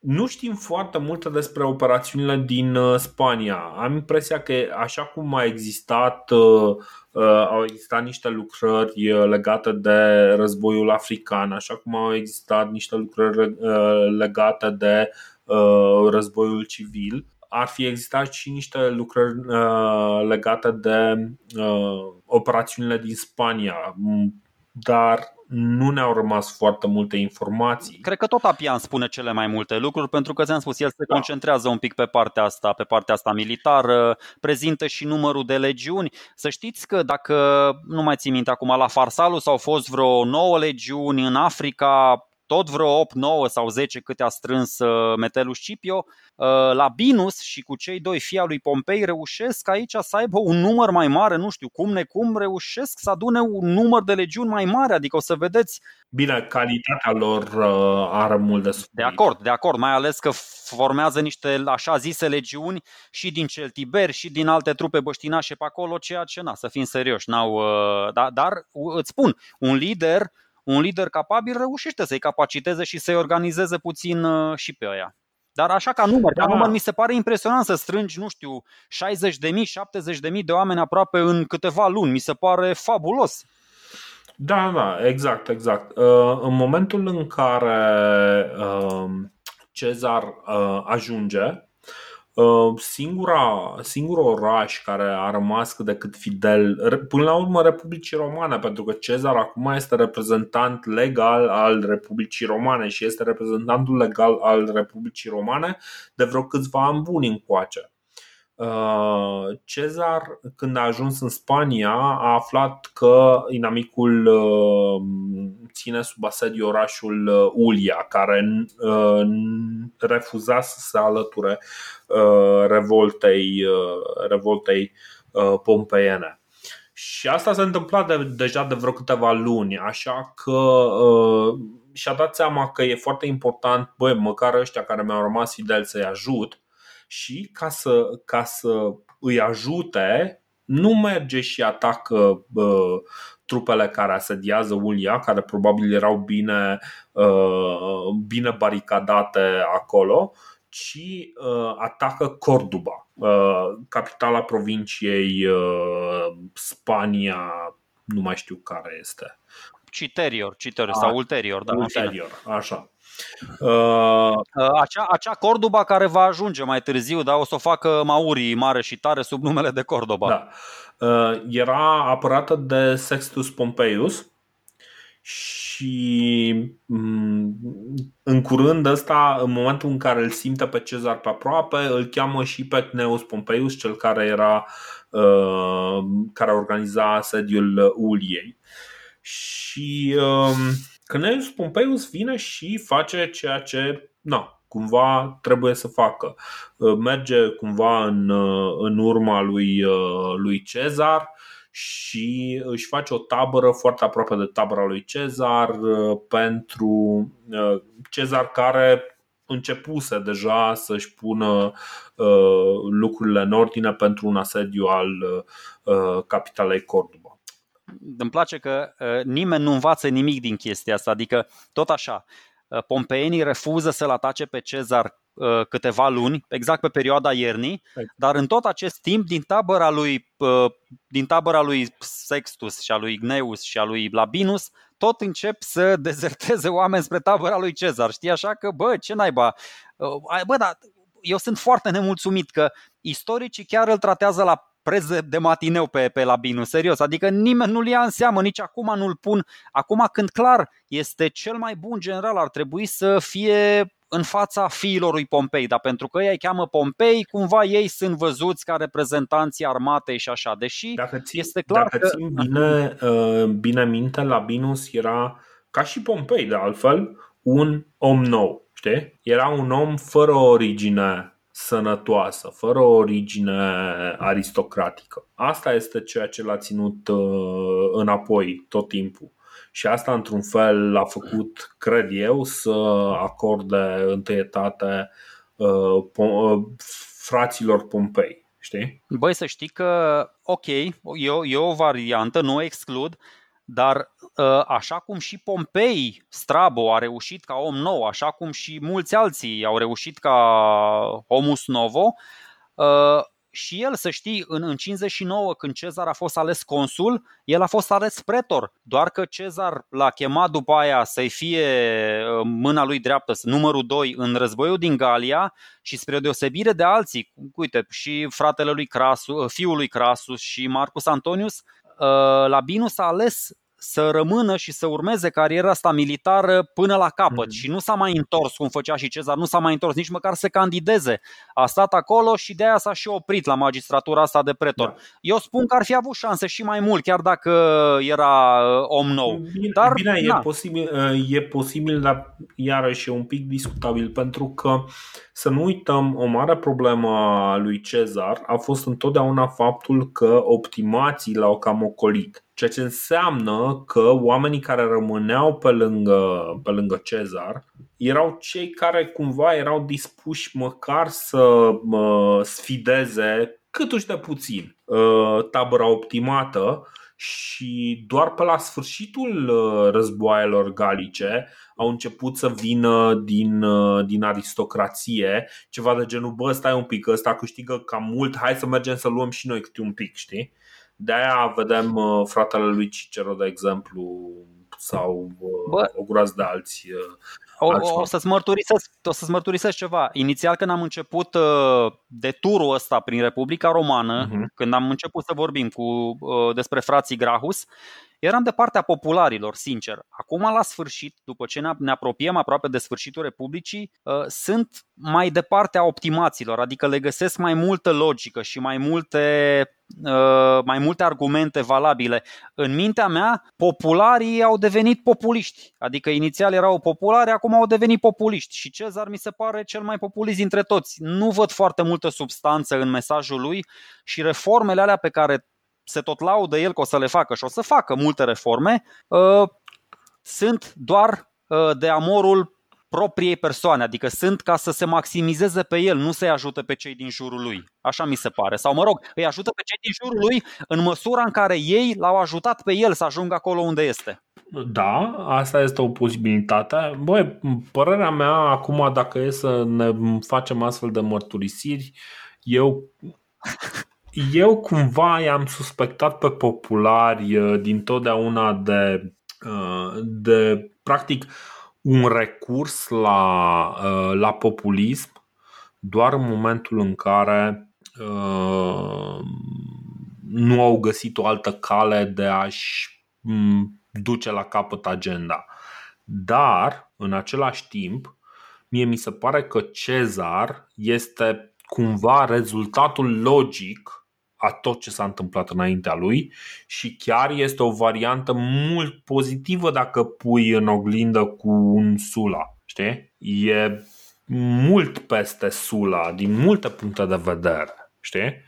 Nu știm foarte multe despre operațiunile din uh, Spania. Am impresia că așa cum a existat, uh, uh, au existat niște lucrări legate de războiul african, așa cum au existat niște lucrări legate de războiul civil, ar fi existat și niște lucrări legate de operațiunile din Spania, dar nu ne-au rămas foarte multe informații. Cred că tot Apian spune cele mai multe lucruri, pentru că ți-am spus, el se da. concentrează un pic pe partea asta, pe partea asta militară, prezintă și numărul de legiuni. Să știți că dacă, nu mai țin minte acum, la Farsalus au fost vreo 9 legiuni în Africa, tot vreo 8, 9 sau 10 câte a strâns uh, Metellus Scipio, uh, la Binus și cu cei doi fii al lui Pompei reușesc aici să aibă un număr mai mare, nu știu cum necum, reușesc să adune un număr de legiuni mai mare, adică o să vedeți Bine, calitatea lor uh, are mult de suferit. De acord, de acord, mai ales că formează niște așa zise legiuni și din celtiberi și din alte trupe băștinașe pe acolo, ceea ce, na, să fim serioși, n-au, da, dar îți spun, un lider un lider capabil reușește să-i capaciteze și să-i organizeze puțin uh, și pe aia. Dar așa ca număr, da. ca număr mi se pare impresionant să strângi, nu știu, 60 de mii, 70 de mii de oameni aproape în câteva luni. Mi se pare fabulos. Da, da, exact, exact. Uh, în momentul în care uh, Cezar ajunge, Uh, singura, singurul oraș care a rămas cât de cât fidel, până la urmă Republicii Romane, pentru că Cezar acum este reprezentant legal al Republicii Romane și este reprezentantul legal al Republicii Romane de vreo câțiva ani buni încoace. Uh, Cezar, când a ajuns în Spania, a aflat că inamicul uh, ține sub asediu orașul uh, Ulia, care refuza să se alăture revoltei, revoltei pompeiene. Și asta s-a întâmplat de, deja de vreo câteva luni, așa că și-a dat seama că e foarte important, băi, măcar ăștia care mi-au rămas fideli să-i ajut și ca să, ca să îi ajute, nu merge și atacă uh, trupele care asediază Ulia, care probabil erau bine, uh, bine baricadate acolo, ci uh, atacă Corduba, uh, capitala provinciei uh, Spania, nu mai știu care este. Citerior, Citerior sau ulterior, da. Ulterior, așa. Uh, acea, acea Cordoba care va ajunge mai târziu, da, o să o facă Maurii mare și tare sub numele de Cordoba. Da. Uh, era apărată de Sextus Pompeius și mm, în curând ăsta, în momentul în care îl simte pe Cezar pe aproape, îl cheamă și pe Cneus Pompeius, cel care era uh, care organiza sediul Uliei. Și uh, Cneius Pompeius vine și face ceea ce na, cumva trebuie să facă. Uh, merge cumva în, uh, în urma lui, uh, lui Cezar și își face o tabără foarte aproape de tabăra lui Cezar pentru Cezar care începuse deja să-și pună lucrurile în ordine pentru un asediu al capitalei Cordoba îmi place că uh, nimeni nu învață nimic din chestia asta, adică tot așa, uh, pompeenii refuză să-l atace pe Cezar uh, câteva luni, exact pe perioada iernii, dar în tot acest timp, din tabăra lui, din tabăra lui Sextus și a lui Gneus și a lui Labinus, tot încep să dezerteze oameni spre tabăra lui Cezar. Știi așa că, bă, ce naiba? Bă, dar eu sunt foarte nemulțumit că istoricii chiar îl tratează la preț de matineu pe, pe Labinu, serios. Adică nimeni nu-l ia în seamă, nici acum nu-l pun. Acum când clar este cel mai bun general, ar trebui să fie în fața fiilor lui Pompei, dar pentru că ei cheamă Pompei, cumva ei sunt văzuți ca reprezentanții armatei și așa, deși dacă țin, este clar dacă că... țin bine, uh, bine minte, Labinus era, ca și Pompei de altfel, un om nou, știi? Era un om fără origine sănătoasă, fără o origine aristocratică. Asta este ceea ce l-a ținut înapoi tot timpul. Și asta, într-un fel, a făcut, cred eu, să acorde întâietate fraților Pompei. Știi? Băi, să știi că, ok, e o, e o variantă, nu exclud, dar ă, așa cum și Pompei, Strabo a reușit ca om nou, așa cum și mulți alții au reușit ca homus novo, ă, și el, să știi, în, în 59, când Cezar a fost ales consul, el a fost ales pretor. Doar că Cezar l-a chemat după aia să-i fie ă, mâna lui dreaptă, numărul 2 în războiul din Galia și spre deosebire de alții, uite, și fratele lui Crasus, fiul lui Crasus și Marcus Antonius, Labinus a ales să rămână și să urmeze cariera asta militară până la capăt mm. și nu s-a mai întors cum făcea și Cezar, nu s-a mai întors nici măcar să candideze. A stat acolo și de aia s-a și oprit la magistratura asta de pretor. Da. Eu spun că ar fi avut șanse și mai mult, chiar dacă era uh, om nou. Bine, dar, bine e, posibil, uh, e posibil, dar iarăși e un pic discutabil pentru că să nu uităm, o mare problemă a lui Cezar a fost întotdeauna faptul că optimații l-au cam ocolit Ceea ce înseamnă că oamenii care rămâneau pe lângă, pe lângă Cezar erau cei care cumva erau dispuși măcar să uh, sfideze cât de puțin uh, tabăra optimată și doar pe la sfârșitul uh, războaielor galice au început să vină din, uh, din aristocrație ceva de genul, bă, stai un pic, ăsta câștigă cam mult, hai să mergem să luăm și noi câte un pic, știi? De-aia vedem uh, fratele lui Cicero, de exemplu, sau uh, Bă, o groază de alți. Uh, o, o, să-ți mărturisesc, o să-ți mărturisesc ceva. Inițial, când am început de turul ăsta prin Republica Romană, uh-huh. când am început să vorbim cu, despre frații Grahus, Eram de partea popularilor, sincer. Acum, la sfârșit, după ce ne apropiem aproape de sfârșitul Republicii, uh, sunt mai de partea optimaților, adică le găsesc mai multă logică și mai multe, uh, mai multe argumente valabile. În mintea mea, popularii au devenit populiști, adică inițial erau populari, acum au devenit populiști și Cezar mi se pare cel mai populist dintre toți. Nu văd foarte multă substanță în mesajul lui și reformele alea pe care se tot laudă el că o să le facă și o să facă multe reforme, uh, sunt doar uh, de amorul propriei persoane, adică sunt ca să se maximizeze pe el, nu să-i ajute pe cei din jurul lui. Așa mi se pare. Sau mă rog, îi ajută pe cei din jurul lui în măsura în care ei l-au ajutat pe el să ajungă acolo unde este. Da, asta este o posibilitate. Băi, părerea mea acum, dacă e să ne facem astfel de mărturisiri, eu eu cumva i-am suspectat pe populari uh, din totdeauna de, uh, de practic un recurs la, uh, la populism doar în momentul în care nu au găsit o altă cale de a-și duce la capăt agenda. Dar, în același timp, mie mi se pare că Cezar este cumva rezultatul logic a tot ce s-a întâmplat înaintea lui și chiar este o variantă mult pozitivă dacă pui în oglindă cu un Sula. Știi? E mult peste Sula din multe puncte de vedere. Știi?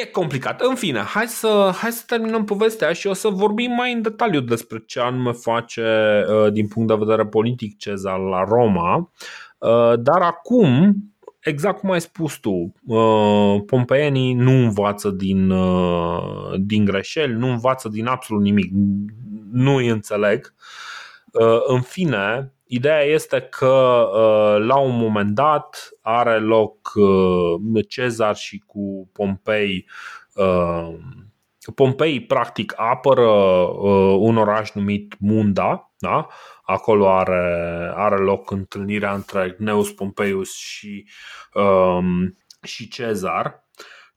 E complicat. În fine, hai să, hai să terminăm povestea și o să vorbim mai în detaliu despre ce anume face uh, din punct de vedere politic Cezar la Roma. Uh, dar acum exact cum ai spus tu, uh, pompeienii nu învață din, uh, din greșeli, nu învață din absolut nimic, nu îi înțeleg. Uh, în fine, ideea este că la un moment dat are loc Cezar și cu Pompei Pompei practic apără un oraș numit Munda, da? Acolo are, are loc întâlnirea între Gneus Pompeius și, um, și Cezar.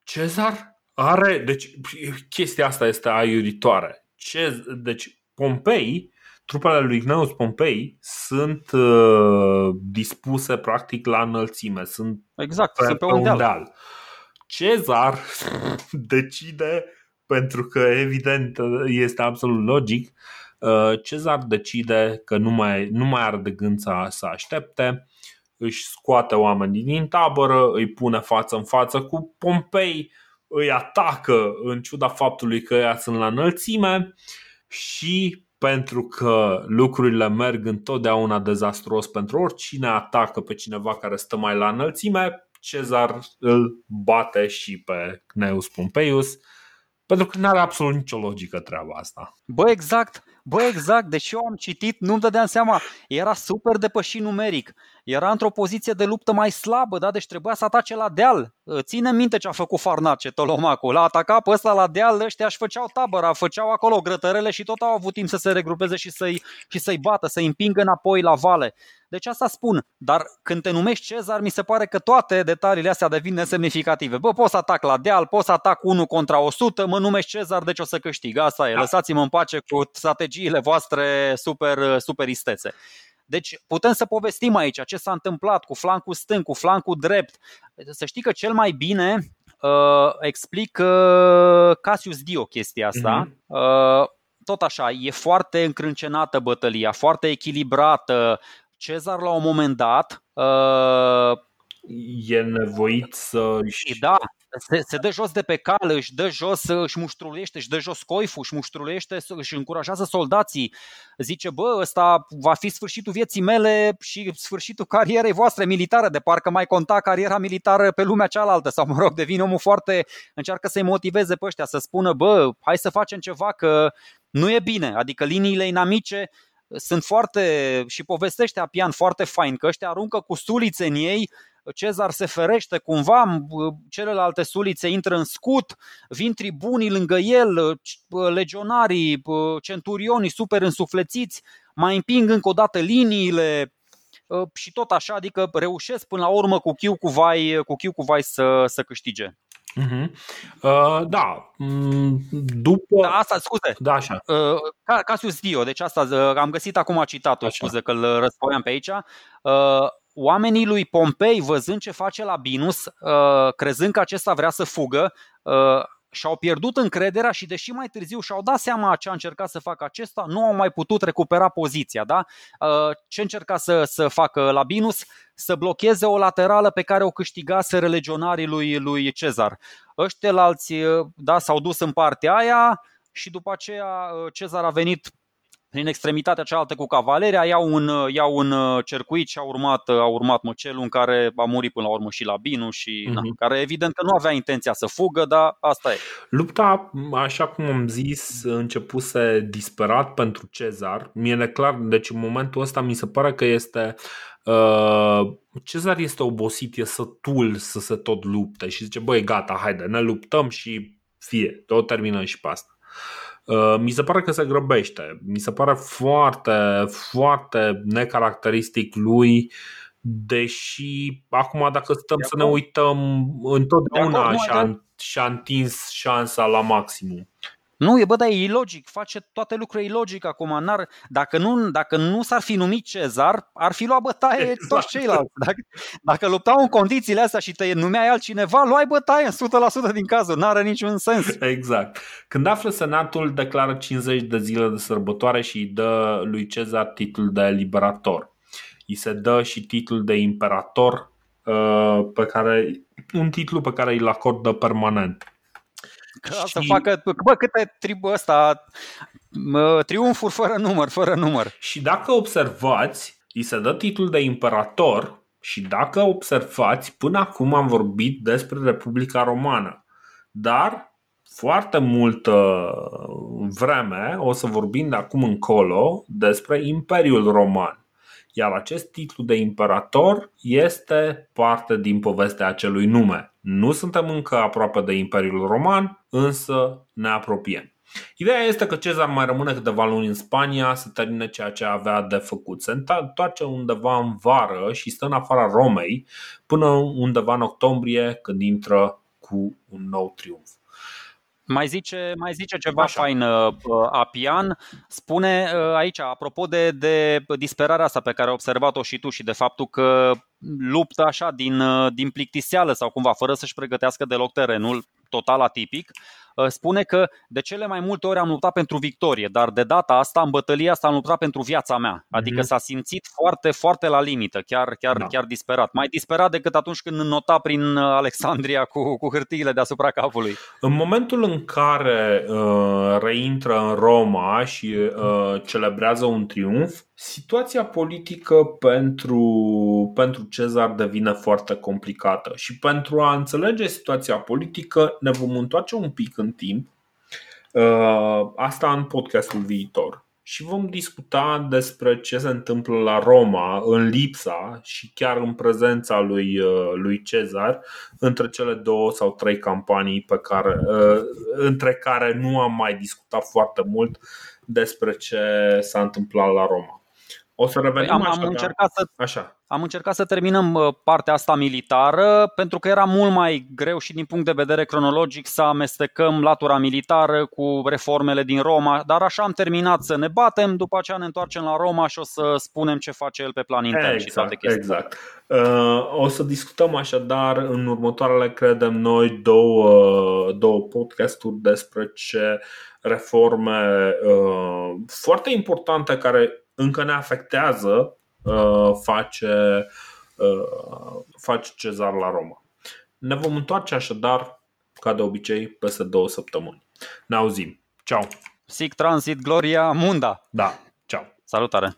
Cezar are. Deci, chestia asta este aiuritoare. Cez, deci, Pompei, trupele lui Gneus Pompei sunt uh, dispuse practic la înălțime. Sunt exact, pe, pe un deal. deal. Cezar <laughs> decide, pentru că evident este absolut logic, Uh, Cezar decide că nu mai, nu mai are de gând să, să aștepte își scoate oamenii din tabără, îi pune față în față cu Pompei, îi atacă în ciuda faptului că ea sunt la înălțime și pentru că lucrurile merg întotdeauna dezastruos pentru oricine atacă pe cineva care stă mai la înălțime, Cezar îl bate și pe Cneus Pompeius pentru că nu are absolut nicio logică treaba asta. Bă, exact, bă, exact, deși eu am citit, nu-mi dădeam seama, era super depășit numeric, era într-o poziție de luptă mai slabă, da? deci trebuia să atace la deal. Ține minte ce a făcut Farnace, Tolomacul, l-a atacat pe ăsta la deal, ăștia își făceau tabăra, făceau acolo grătărele și tot au avut timp să se regrupeze și să-i, și să-i bată, să-i împingă înapoi la vale. Deci asta spun, dar când te numești Cezar, mi se pare că toate detaliile astea devin nesemnificative. Bă, poți să atac la deal, poți să atac 1 contra 100, mă numești Cezar, deci o să câștig. Asta e, da. lăsați-mă în pace cu strategiile voastre super, super istețe. Deci putem să povestim aici ce s-a întâmplat cu flancul stâng, cu flancul drept. Să știi că cel mai bine uh, explic uh, Cassius Dio chestia asta. Mm-hmm. Uh, tot așa, e foarte încrâncenată bătălia, foarte echilibrată, Cezar la un moment dat uh, e nevoit să Da, se, se dă jos de pe cale, își dă jos, își muștrulește, își dă jos coiful, își muștrulește, își încurajează soldații. Zice, bă, ăsta va fi sfârșitul vieții mele și sfârșitul carierei voastre militare, de parcă mai conta cariera militară pe lumea cealaltă. Sau, mă rog, devine omul foarte... încearcă să-i motiveze pe ăștia, să spună, bă, hai să facem ceva, că nu e bine. Adică liniile inamice sunt foarte, și povestește Apian foarte fain, că ăștia aruncă cu sulițe în ei, Cezar se ferește cumva, celelalte sulițe intră în scut, vin tribunii lângă el, legionarii, centurionii super însuflețiți, mai împing încă o dată liniile, și tot așa, adică reușesc până la urmă cu chiu cu vai, cu chiu cu vai să, să câștige. Uh-huh. Uh, da. Mm, după. Da, asta, scuze. Da, așa. Uh, Casius Dio, deci asta uh, am găsit acum citatul, așa. scuze că îl răspoiam pe aici. Uh, oamenii lui Pompei, văzând ce face la Binus, uh, crezând că acesta vrea să fugă, uh, și-au pierdut încrederea și deși mai târziu și-au dat seama ce a încercat să facă acesta, nu au mai putut recupera poziția. Da? Uh, ce încerca să, să facă Labinus? Să blocheze o laterală pe care o câștigase legionarii lui, lui Cezar. Ăștia alți da, s-au dus în partea aia și după aceea Cezar a venit prin extremitatea cealaltă cu cavaleria, iau un, iau un uh, circuit și a urmat, uh, a urmat măcelul în care a murit până la urmă și la Binu și mm-hmm. na, care evident că nu avea intenția să fugă, dar asta e. Lupta, așa cum am zis, începuse disperat pentru Cezar. Mie e clar, deci în momentul ăsta mi se pare că este Uh, Cezar este obosit, e sătul să se tot lupte și zice, băi, gata, haide, ne luptăm și fie, tot terminăm și pe asta. Uh, mi se pare că se grăbește. Mi se pare foarte, foarte necaracteristic lui Deși acum dacă stăm să ne uităm Întotdeauna și-a, și-a întins șansa la maximum nu, e bă, dar e ilogic, face toate lucrurile ilogic acum. N-ar, dacă, nu, dacă nu s-ar fi numit Cezar, ar fi luat bătaie exact. toți ceilalți. Dacă, dacă luptau în condițiile astea și te numeai altcineva, luai bătaie în 100% din cazul, n-are niciun sens. Exact. Când află senatul, declară 50 de zile de sărbătoare și îi dă lui Cezar titlul de liberator. Îi se dă și titlul de imperator, uh, pe care, un titlu pe care îl acordă permanent. Că și... să facă, bă, câte tribul ăsta, triumfuri fără număr, fără număr. Și dacă observați, îi se dă titlul de imperator și dacă observați, până acum am vorbit despre Republica Romană. Dar foarte multă vreme o să vorbim de acum încolo despre Imperiul Roman. Iar acest titlu de imperator este parte din povestea acelui nume. Nu suntem încă aproape de Imperiul Roman, însă ne apropiem. Ideea este că Cezar mai rămâne câteva luni în Spania să termine ceea ce avea de făcut. Se întoarce undeva în vară și stă în afara Romei până undeva în octombrie când intră cu un nou triumf. Mai zice, mai zice ceva Așa. fain uh, Apian. Spune uh, aici, apropo de, de disperarea asta pe care ai observat-o și tu și de faptul că luptă așa din, uh, din plictiseală sau cumva fără să-și pregătească deloc terenul, total atipic, Uh, spune că de cele mai multe ori am luptat pentru victorie, dar de data asta, în bătălia asta, am luptat pentru viața mea. Adică mm-hmm. s-a simțit foarte, foarte la limită, chiar, chiar, da. chiar disperat. Mai disperat decât atunci când nota prin uh, Alexandria cu, cu hârtiile deasupra capului. În momentul în care uh, reintră în Roma și uh, celebrează un triumf, situația politică pentru, pentru Cezar devine foarte complicată și pentru a înțelege situația politică ne vom întoarce un pic în timp, uh, asta în podcastul viitor și vom discuta despre ce se întâmplă la Roma în lipsa și chiar în prezența lui, uh, lui Cezar între cele două sau trei campanii pe care, uh, între care nu am mai discutat foarte mult despre ce s-a întâmplat la Roma. O să revenim am, așa, am, încercat să, așa. am încercat să terminăm partea asta militară pentru că era mult mai greu și din punct de vedere cronologic să amestecăm latura militară cu reformele din Roma, dar așa am terminat să ne batem, după aceea ne întoarcem la Roma și o să spunem ce face el pe plan intern exact, și toate chestii. Exact. Uh, o să discutăm așadar în următoarele, credem noi, două, două podcasturi despre ce reforme uh, foarte importante care încă ne afectează uh, face, uh, face Cezar la Roma. Ne vom întoarce așadar, ca de obicei, peste două săptămâni. Ne auzim. Ciao! Sic transit gloria munda! Da, ciao! Salutare!